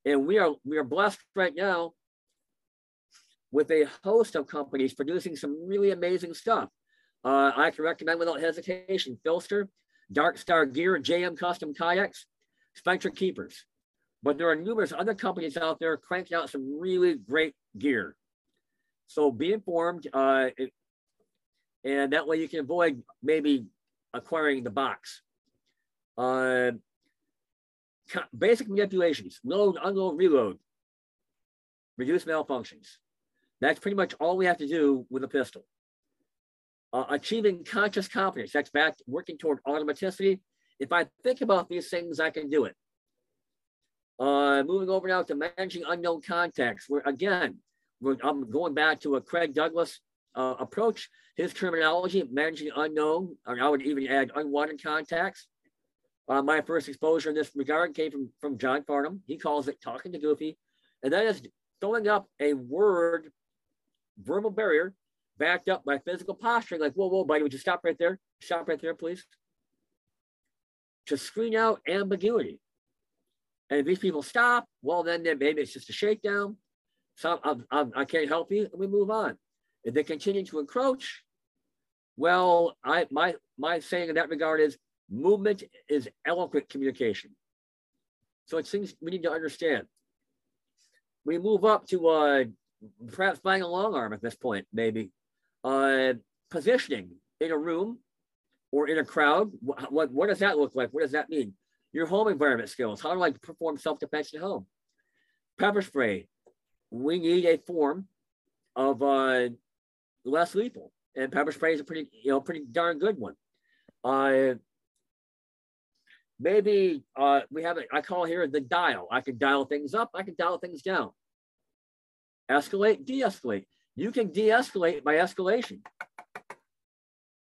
And we are we are blessed right now with a host of companies producing some really amazing stuff. Uh, I can recommend without hesitation PHLster, Dark Star Gear, JM Custom Kydex, Spencer Keepers. But there are numerous other companies out there cranking out some really great gear. So be informed, uh, and that way you can avoid maybe acquiring the box. Uh, basic manipulations, load, unload, reload, reduce malfunctions. That's pretty much all we have to do with a pistol. Uh, achieving conscious competence, that's back working toward automaticity. If I think about these things, I can do it. Uh, moving over now to managing unknown contacts, where again, we're, I'm going back to a Craig Douglas uh, approach. His terminology, managing unknown, or I would even add unwanted contacts. Uh, my first exposure in this regard came from, from John Farnam. He calls it talking to Goofy. And that is throwing up a word verbal barrier backed up by physical posturing, like, whoa, whoa, buddy, would you stop right there? Stop right there, please. To screen out ambiguity. And if these people stop, well, then, then maybe it's just a shakedown. So I'm, I'm, I can not help you, and we move on. If they continue to encroach, well, I my my saying in that regard is Movement is eloquent communication. So it seems we need to understand. We move up to uh, perhaps flying a long arm at this point, maybe. Uh, positioning in a room or in a crowd. What, what, what does that look like? What does that mean? Your home environment skills. How do I perform self-defense at home? Pepper spray. We need a form of uh, less lethal, and pepper spray is a pretty, you know, pretty darn good one. Uh, maybe uh, we have it, I call here the dial. I can dial things up, I can dial things down. Escalate, de-escalate. You can de-escalate by escalation.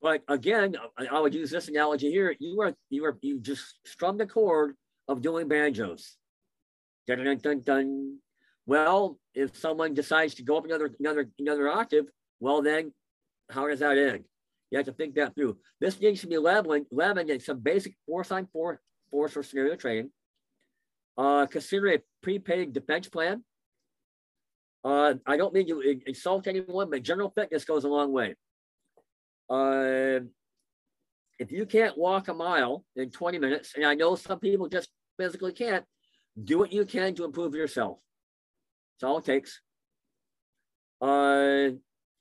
But again, I would use this analogy here. You are you are you just strum the chord of doing banjos. Dun, dun, dun, dun. Well, if someone decides to go up another another another octave, well then, how does that end? You have to think that through. This needs to be leveling, leveling in some basic force on four force or scenario training. Uh, consider a prepaid defense plan. Uh, I don't mean to insult anyone, but general fitness goes a long way. Uh, if you can't walk a mile in 20 minutes, and I know some people just physically can't, do what you can to improve yourself. That's all it takes. Uh,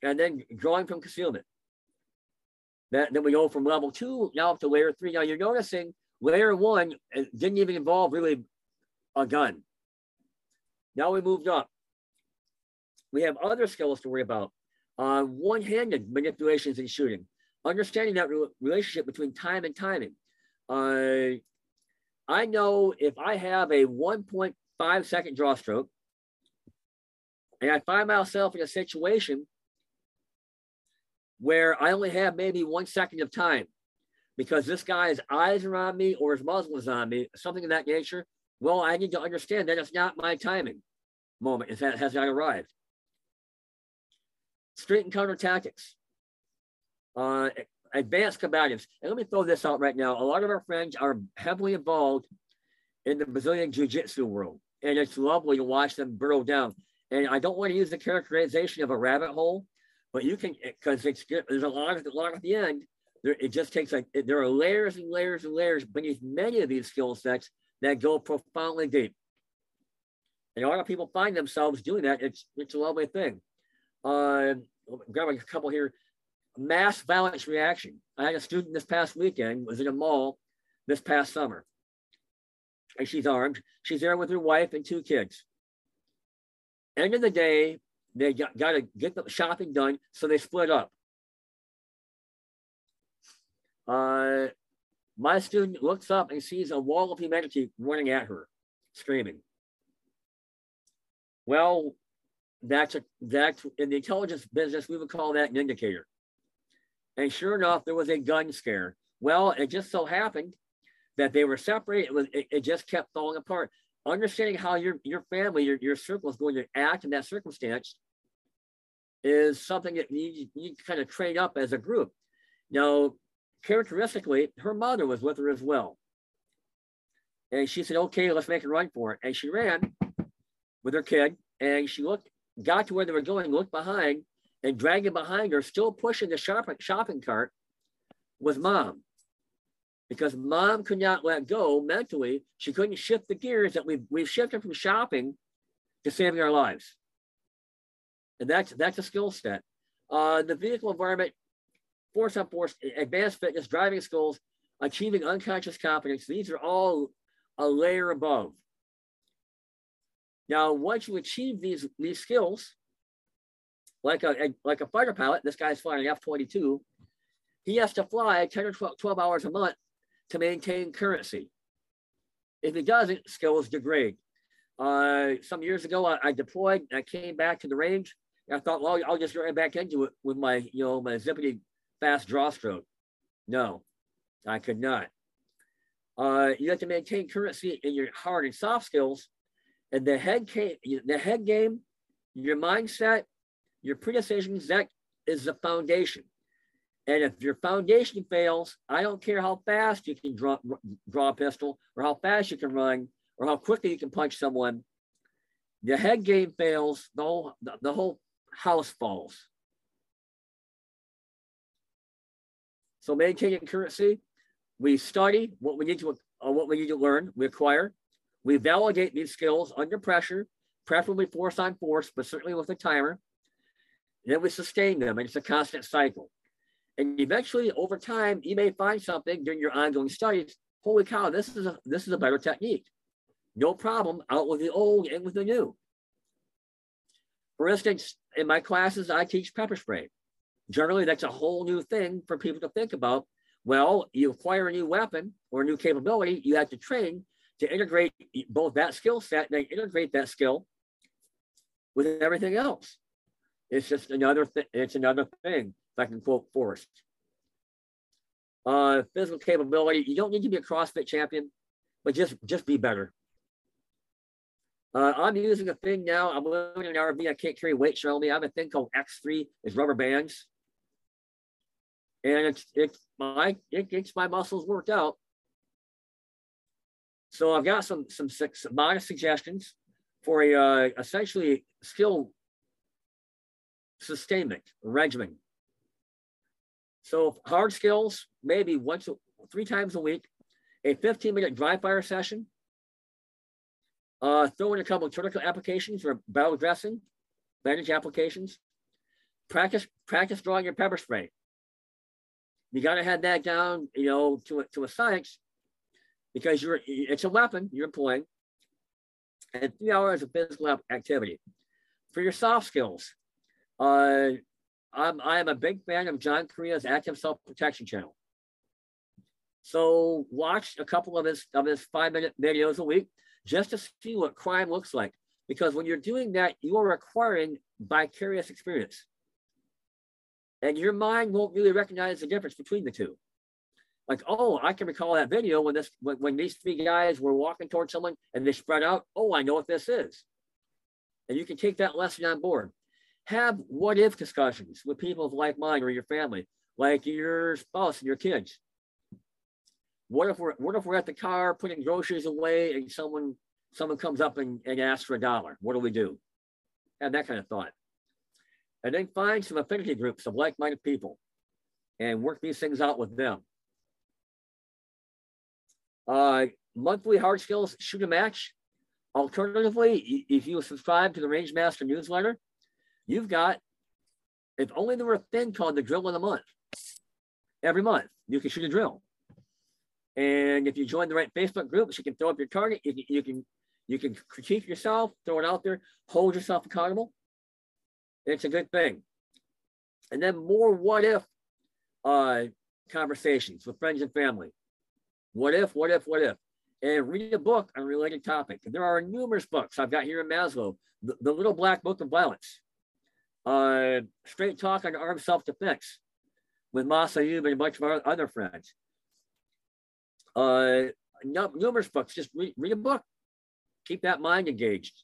and then drawing from concealment. That, then we go from level two now up to layer three. Now you're noticing layer one didn't even involve really a gun. Now we moved up. We have other skills to worry about. Uh, one-handed manipulations in shooting, understanding that re relationship between time and timing. Uh, I know if I have a 1.5 second draw stroke, and I find myself in a situation where I only have maybe one second of time because this guy's eyes are on me or his muzzle is on me, something of that nature. Well, I need to understand that it's not my timing moment, it has not arrived straight and counter tactics, uh, advanced combatives. And let me throw this out right now. A lot of our friends are heavily involved in the Brazilian Jiu-Jitsu world, and it's lovely to watch them burrow down. And I don't want to use the characterization of a rabbit hole, but you can, because it's there's a lot of a lot at the end. There, it just takes like there are layers and layers and layers beneath many of these skill sets that go profoundly deep. And a lot of people find themselves doing that. It's it's a lovely thing uh, grab a couple here. Mass violence reaction. I had a student this past weekend, was in a mall this past summer. And she's armed. She's there with her wife and two kids. End of the day, they got, got to get the shopping done, so they split up. Uh, my student looks up and sees a wall of humanity running at her, screaming. Well, that's a that's in the intelligence business we would call that an indicator and sure enough there was a gun scare well it just so happened that they were separated it was it, it just kept falling apart understanding how your your family your, your circle is going to act in that circumstance is something that you need to kind of train up as a group. Now characteristically her mother was with her as well. And she said okay let's make a run for it. And she ran with her kid and she looked got to where they were going, looked behind, and dragging behind her, still pushing the shopping, shopping cart, was mom. Because mom could not let go mentally. She couldn't shift the gears that we've, we've shifted from shopping to saving our lives. And that's, that's a skill set. Uh, the vehicle environment, force on force, advanced fitness, driving skills, achieving unconscious competence, these are all a layer above. Now, once you achieve these, these skills, like a, like a fighter pilot, this guy's flying an F-22, he has to fly 10 or 12, 12 hours a month to maintain currency. If it doesn't, skills degrade. Uh, some years ago, I, I, deployed. I came back to the range. I thought, well, I'll just get right back into it with my, you know, my zippity fast draw stroke. No, I could not. Uh, you have to maintain currency in your hard and soft skills and the head game, the head game, your mindset, your pre-decisions, that is the foundation. And if your foundation fails, I don't care how fast you can draw, draw a pistol or how fast you can run or how quickly you can punch someone. The head game fails, the whole, the, whole house falls. So maintaining currency, we study what we need to, uh, what we need to learn, we acquire, we validate these skills under pressure, preferably force on force, but certainly with a timer. And then we sustain them, and it's a constant cycle. And eventually, over time, you may find something during your ongoing studies. Holy cow, this is a this is a better technique. No problem, out with the old and with the new. For instance, in my classes, I teach pepper spray. Generally, that's a whole new thing for people to think about. Well, you acquire a new weapon or a new capability, you have to train to integrate both that skill set and integrate that skill with everything else. It's just another thing. It's another thing. I can quote Forrest. Uh, physical capability. You don't need to be a CrossFit champion, but just just be better. Uh, I'm using a thing now. I'm living in an RV. I can't carry weights around me. I have a thing called X3. It's rubber bands, and it's it's my it gets my muscles worked out. So I've got some some, some modest suggestions for a uh, essentially skill sustainment regimen. So hard skills, maybe once, three times a week, a 15 minute dry fire session, uh, throw in a couple of tourniquet applications or barrel dressing, bandage applications, practice, practice drawing your pepper spray. You got to have that down, you know, to a, to a science because you're, it's a weapon you're employing and three hours of physical activity. For your soft skills, uh, I'm, I am a big fan of John Correia's Active Self Protection channel. So watch a couple of his of his five minute videos a week just to see what crime looks like. Because when you're doing that, you are acquiring vicarious experience. And your mind won't really recognize the difference between the two. Like, oh, I can recall that video when this when, when these three guys were walking towards someone and they spread out. Oh, I know what this is. And you can take that lesson on board have what if discussions with people of like mind or your family, like your spouse and your kids. What if we're what if we're at the car putting groceries away and someone someone comes up and, and asks for a dollar? What do we do? Have that kind of thought. And then find some affinity groups of like-minded people and work these things out with them. Uh, monthly hard skills, shoot a match. Alternatively, if you subscribe to the Range Master newsletter, You've got, if only there were a thing called the drill of the month. Every month, you can shoot a drill. And if you join the right Facebook groups, you can throw up your target. You can, you can, you can critique yourself, throw it out there, hold yourself accountable. It's a good thing. And then more what if uh, conversations with friends and family. What if, what if, what if? And read a book on a related topic. There are numerous books I've got here in Maslow. The, the Little Black Book of Violence uh, Straight Talk on Armed Self-Defense with Massad Ayoob and a bunch of our other friends. Uh, numerous books, just read, read a book. Keep that mind engaged.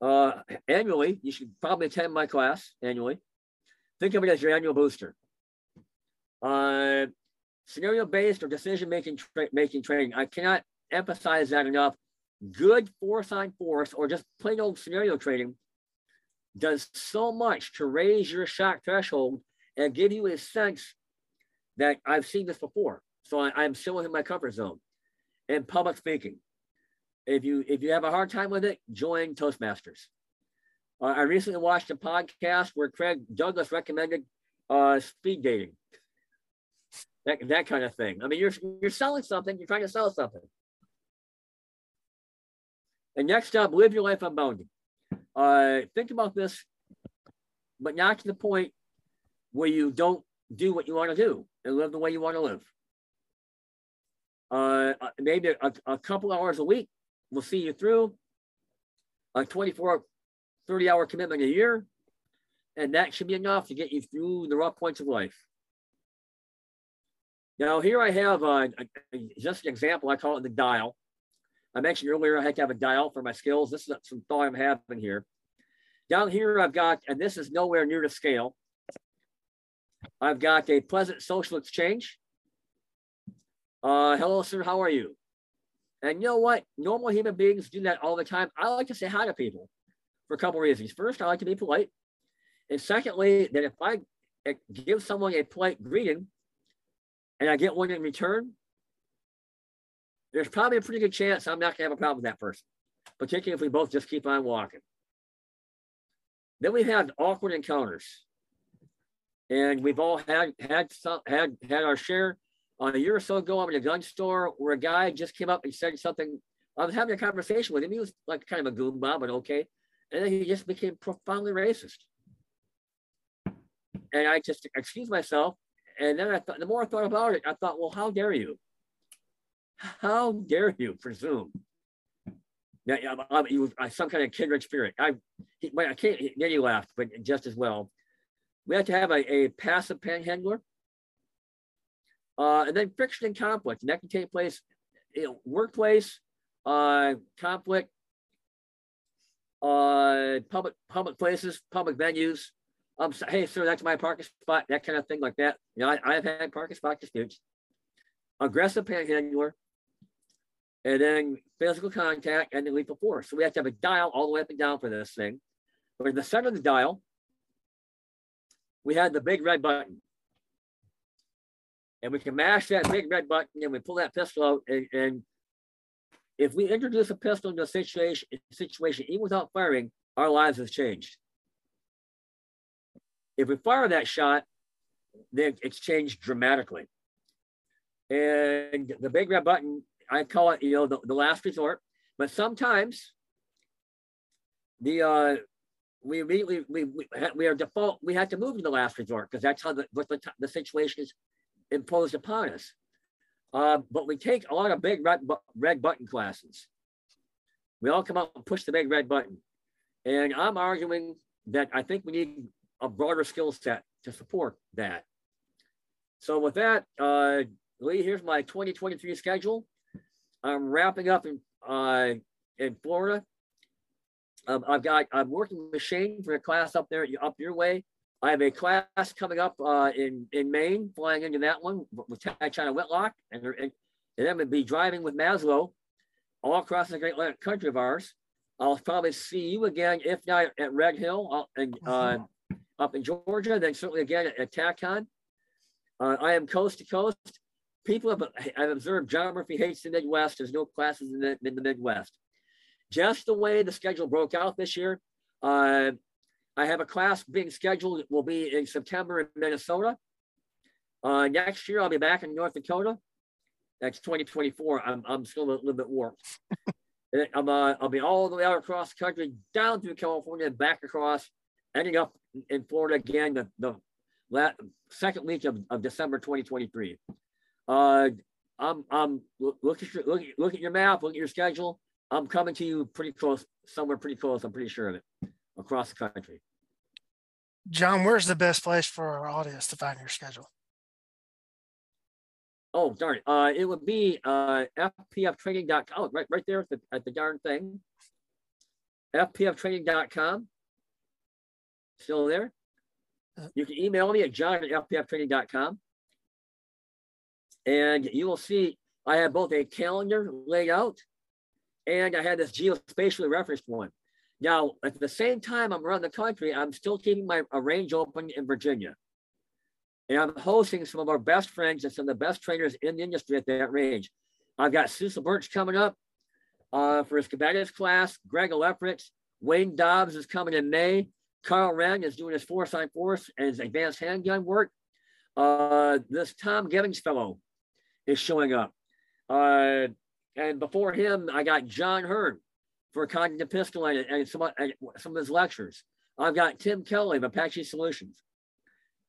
Uh, annually, you should probably attend my class annually. Think of it as your annual booster. Uh, scenario-based or decision-making tra making training. I cannot emphasize that enough good force on force or just plain old scenario trading does so much to raise your shock threshold and give you a sense that I've seen this before. So I, am still in my comfort zone. And public speaking, if you if you have a hard time with it, join Toastmasters. Uh, I recently watched a podcast where Craig Douglas recommended uh, speed dating. That, that kind of thing. I mean, you're you're selling something. You're trying to sell something. And next up, live your life unbounded. Uh, think about this, but not to the point where you don't do what you want to do and live the way you want to live. Uh, uh maybe a, a couple hours a week will see you through a 24, 30 hour commitment a year. And that should be enough to get you through the rough points of life. Now, here I have uh, just an example. I call it the dial. I mentioned earlier I had to have a dial for my skills. This is some thought I'm having here. Down here, I've got, and this is nowhere near the scale. I've got a pleasant social exchange. Uh, hello, sir, how are you? And you know what? Normal human beings do that all the time. I like to say hi to people for a couple reasons. First, I like to be polite. And secondly, that if I give someone a polite greeting and I get one in return, there's probably a pretty good chance I'm not going to have a problem with that person, particularly if we both just keep on walking. Then we have awkward encounters. And we've all had had some, had had our share. On a year or so ago, I'm in a gun store where a guy just came up and said something. I was having a conversation with him. He was like kind of a goon but okay. And then he just became profoundly racist. and I just excused myself. And then I thought, the more I thought about it, I thought, well, how dare you? How dare you presume that I'm, you some kind of kindred spirit? I, I can't. Then he laughed, but just as well. We have to have a, a passive panhandler, uh, and then friction and conflict, and that can take place, you know, workplace, uh, conflict, uh, public public places, public venues. Um, so, hey, sir, that's my parking spot, that kind of thing like that. You know, I, I've had parking spot disputes. Aggressive panhandler, and then physical contact, and then lethal force. So we have to have a dial all the way up and down for this thing. But in the center of the dial, we had the big red button. And we can mash that big red button and we pull that pistol out and, and if we introduce a pistol into a situation, situation, even without firing, our lives have changed. If we fire that shot, then it's changed dramatically. And the big red button, I call it, you know, the, the last resort. But sometimes the uh, we immediately we, we, we are default we have to move to the last resort because that's how the, what the, the situation is imposed upon us. Uh, but we take a lot of big red, red button classes. We all come out and push the big red button. And I'm arguing that I think we need a broader skill set to support that. So with that, uh, Lee, here's my 2023 schedule. I'm wrapping up in, uh, in Florida. Um, I've got, I'm working with Shane for a class up there, up your way. I have a class coming up uh, in in Maine, flying into that one with China Whitlock, and, and, and then we'll be driving with Maslow all across the great Atlantic country of ours. I'll probably see you again, if not at Red Hill and uh, up in Georgia, then certainly again at, at TACCON. Uh, I am coast to coast. People have I've observed Murphy hates the Midwest. There's no classes in the, in the Midwest. Just the way the schedule broke out this year, uh, I have a class being scheduled. It will be in September in Minnesota. Uh, next year, I'll be back in North Dakota. That's 2024. I'm, I'm still a little bit warped. I'm, uh, I'll be all the way out across the country, down through California, and back across, ending up in Florida again the, the second week of, of December 2023. Uh, I'm, I'm look at your, look, look at your map, look at your schedule. I'm coming to you pretty close, somewhere pretty close. I'm pretty sure of it across the country. John, where's the best place for our audience to find your schedule? Oh, darn it. Uh, it would be uh, fpftraining.com, oh, right, right there at the, at the darn thing. fpftraining.com. Still there? Uh. You can email me at john at fpftraining.com. And you will see I have both a calendar laid out and I had this geospatially referenced one. Now, at the same time I'm around the country, I'm still keeping my a range open in Virginia. And I'm hosting some of our best friends and some of the best trainers in the industry at that range. I've got Cecil Burch coming up uh, for his combatives class. Greg Ellifritz, Wayne Dobbs is coming in May. Karl Rehn is doing his force on force and his advanced handgun work. Uh, this Tom Givens fellow is showing up. Uh, and before him, I got John Hearne for cognitive pistol and, and some, and some of his lectures. I've got Tim Kelly of Apache Solutions.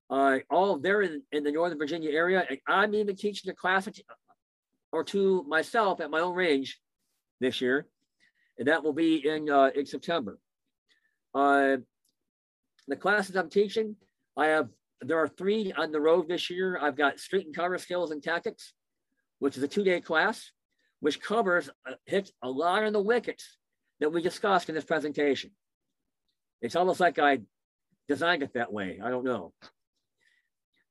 Uh, all there in, in the Northern Virginia area. And I'm even teaching a class or two myself at my own range this year. And that will be in, uh, in September. Uh, the classes I'm teaching, I have, there are three on the road this year. I've got street and cover skills and tactics, which is a two day class, which covers, uh, hits a lot of the wickets that we discussed in this presentation. It's almost like I designed it that way. I don't know.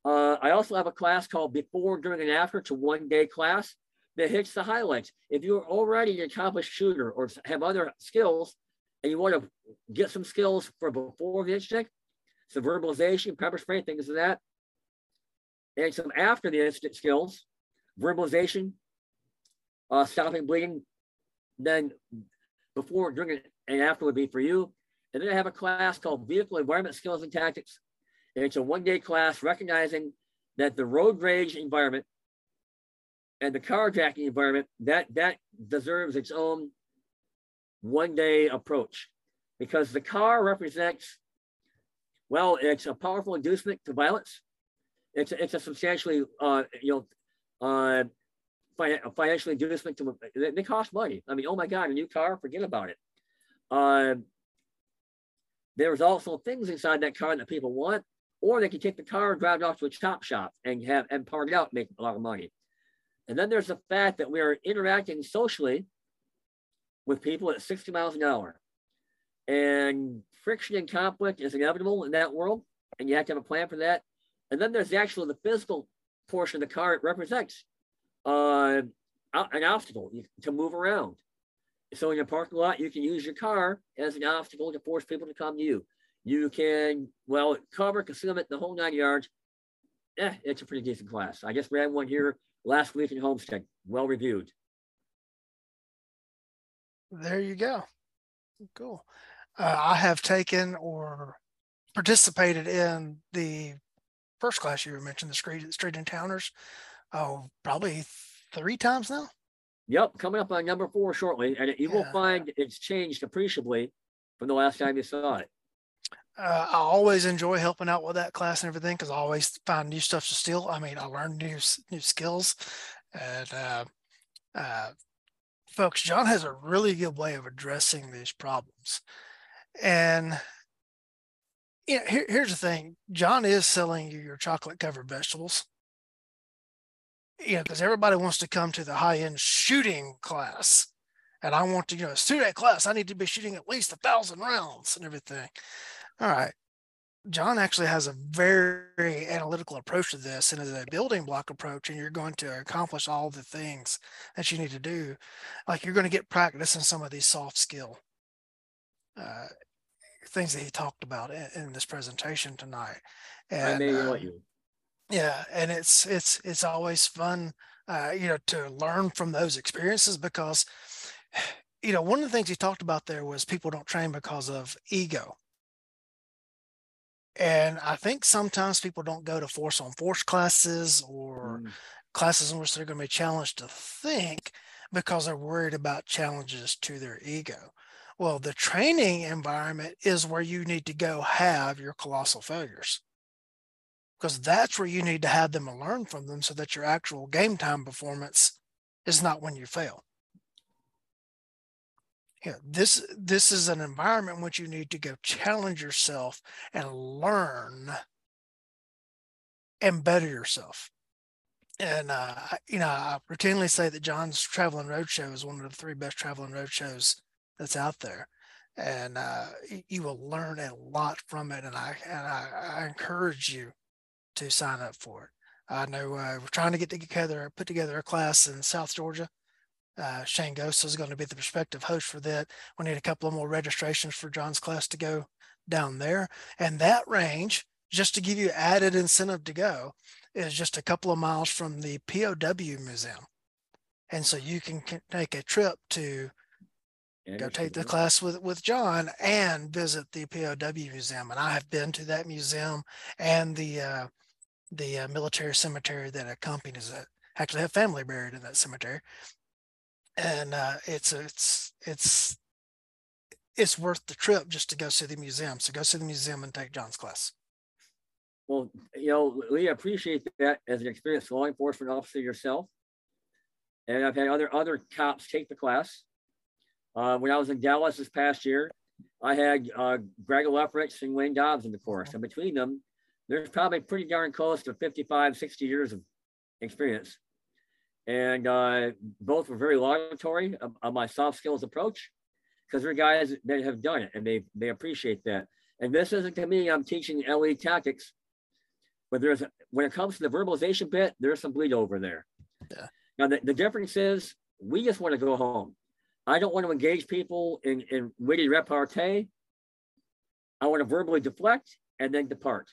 Uh, I also have a class called Before, During, and After. It's a one-day class that hits the highlights. If you're already an accomplished shooter or have other skills and you want to get some skills for before the instant, some verbalization, pepper spray, things of that, and some after the instant skills, verbalization, uh, stopping bleeding, then before, during, and after would be for you. And then I have a class called Vehicle Environment Skills and Tactics. And it's a one day class recognizing that the road rage environment and the carjacking environment, that, that deserves its own one day approach because the car represents Well, it's a powerful inducement to violence. It's a, it's a substantially, uh, you know, uh, financial inducement to, they, cost money. I mean, oh my God, a new car, forget about it. Uh, there's also things inside that car that people want, or they can take the car and drive it off to a chop shop and have and park it out, make a lot of money. And then there's the fact that we are interacting socially with people at 60 miles an hour. And friction and conflict is inevitable in that world, and you have to have a plan for that. And then there's actually the physical portion of the car it represents uh, an obstacle to move around. So in a parking lot, you can use your car as an obstacle to force people to come to you. You can, well, cover, concealment, the whole nine yards. Eh, it's a pretty decent class. I just ran one here last week in Homestead, well reviewed. There you go. Cool. Uh, I have taken or participated in the first class you mentioned, the street street encounters. Oh, probably three times now. Yep, coming up on number four shortly, and you yeah. will find it's changed appreciably from the last time you saw it. Uh, I always enjoy helping out with that class and everything because I always find new stuff to steal. I mean, I learn new new skills, and uh, uh, folks, John has a really good way of addressing these problems. And you know, here, here's the thing: John is selling you your chocolate covered vegetables. You know, because everybody wants to come to the high end shooting class, and I want to, you know, a student class. I need to be shooting at least a thousand rounds and everything. All right. John actually has a very analytical approach to this and is a building block approach, and you're going to accomplish all the things that you need to do. Like you're going to get practice in some of these soft skill uh, things that he talked about in, in this presentation tonight. And, you. Yeah, and it's it's it's always fun, uh, you know, to learn from those experiences because, you know, one of the things he talked about there was people don't train because of ego and I think sometimes people don't go to force on force classes or mm. classes in which they're going to be challenged to think because they're worried about challenges to their ego. Well, the training environment is where you need to go have your colossal failures because that's where you need to have them and learn from them so that your actual game time performance is not when you fail know, this this is an environment in which you need to go challenge yourself and learn and better yourself. And uh, you know, I routinely say that John's Traveling Roadshow is one of the three best traveling road shows that's out there, and uh, you will learn a lot from it. And I and I, I encourage you to sign up for it. I know uh, we're trying to get together, put together a class in South Georgia uh, Shane Ghost is going to be the prospective host for that. We need a couple of more registrations for John's class to go down there. And that range, just to give you added incentive to go, is just a couple of miles from the POW Museum. And so you can take a trip to go take the class with, with John and visit the POW Museum. And I have been to that museum and the uh, the uh, military cemetery that accompanies it. Actually, have family buried in that cemetery and uh, it's it's it's it's worth the trip just to go see the museum. So go see the museum and take John's class. Well, you know, Lee, I appreciate that as an experienced law enforcement officer yourself. And I've had other other cops take the class. Uh, when I was in Dallas this past year, I had uh, Greg Ellifritz and Wayne Dobbs in the course. And between them, there's probably pretty darn close to 55, 60 years of experience and uh, both were very laudatory of, of, my soft skills approach because they're guys that have done it and they they appreciate that. And this isn't to me. I'm teaching LE tactics, but there's when it comes to the verbalization bit, there's some bleed over there. Yeah. Now the, the difference is we just want to go home. I don't want to engage people in in witty repartee. I want to verbally deflect and then depart.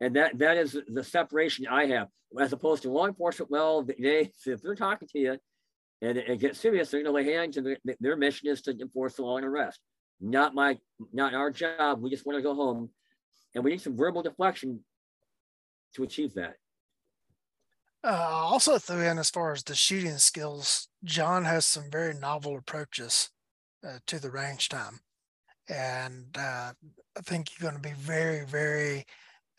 And that that is the separation I have, as opposed to law enforcement. Well, they if they're talking to you and it, gets serious, they're going to lay hands, and their, their mission is to enforce the law and arrest. Not my, not our job. We just want to go home, and we need some verbal deflection to achieve that. Uh, also threw in as far as the shooting skills, John has some very novel approaches uh, to the range time and uh, I think you're going to be very, very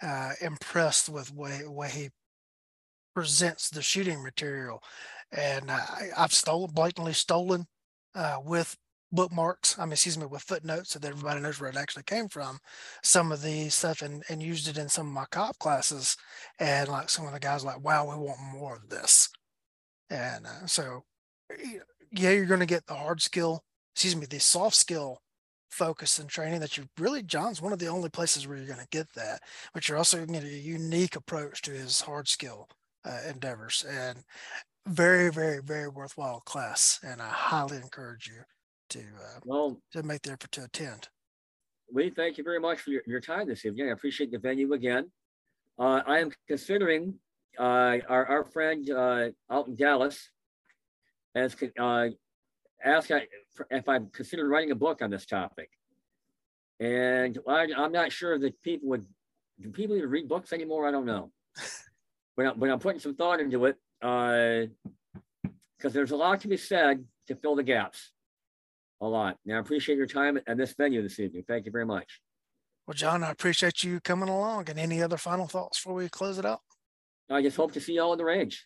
uh, impressed with way way he presents the shooting material. And I, I've stolen, blatantly stolen uh, with bookmarks. I mean, excuse me, with footnotes so that everybody knows where it actually came from. Some of the stuff and, and used it in some of my cop classes. And like some of the guys like, wow, we want more of this. And uh, so, yeah, you're going to get the hard skill, excuse me, the soft skill focus and training that you really, John's one of the only places where you're going to get that, but you're also going to get a unique approach to his hard skill uh, endeavors and very, very, very worthwhile class. And I highly encourage you to uh, well to make the effort to attend. We thank you very much for your, your time this evening. I appreciate the venue again. Uh, I am considering uh, our, our friend uh, out in Dallas has uh, asked if I'm considered writing a book on this topic. And I, am not sure that people would, do people even read books anymore? I don't know. but, I, but I'm putting some thought into it because uh, there's a lot to be said to fill the gaps a lot. Now, I appreciate your time at this venue this evening. Thank you very much. Well, John, I appreciate you coming along. And any other final thoughts before we close it out? I just hope to see y'all in the range.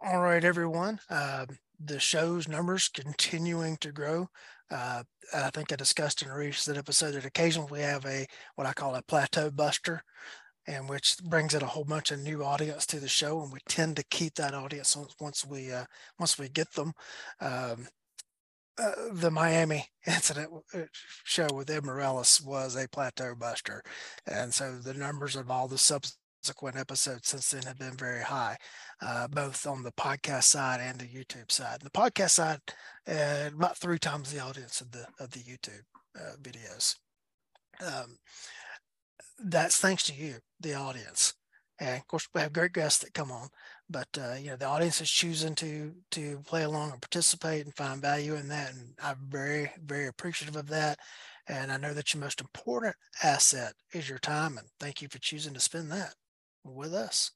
All right, everyone. Uh, the show's numbers continuing to grow. Uh, I think I discussed in a recent episode that occasionally we have a what I call a plateau buster, and which brings in a whole bunch of new audience to the show, and we tend to keep that audience once we uh, once we get them. Um, uh, the Miami incident uh, show with Ed Mireles was a plateau buster. And so the numbers of all the subsequent episodes since then have been very high, uh, both on the podcast side and the YouTube side. The podcast side, uh, about three times the audience of the of the YouTube uh, videos. Um, that's thanks to you, the audience. And of course, we have great guests that come on, but uh, you know the audience is choosing to to play along and participate and find value in that, and I'm very very appreciative of that. And I know that your most important asset is your time, and thank you for choosing to spend that with us.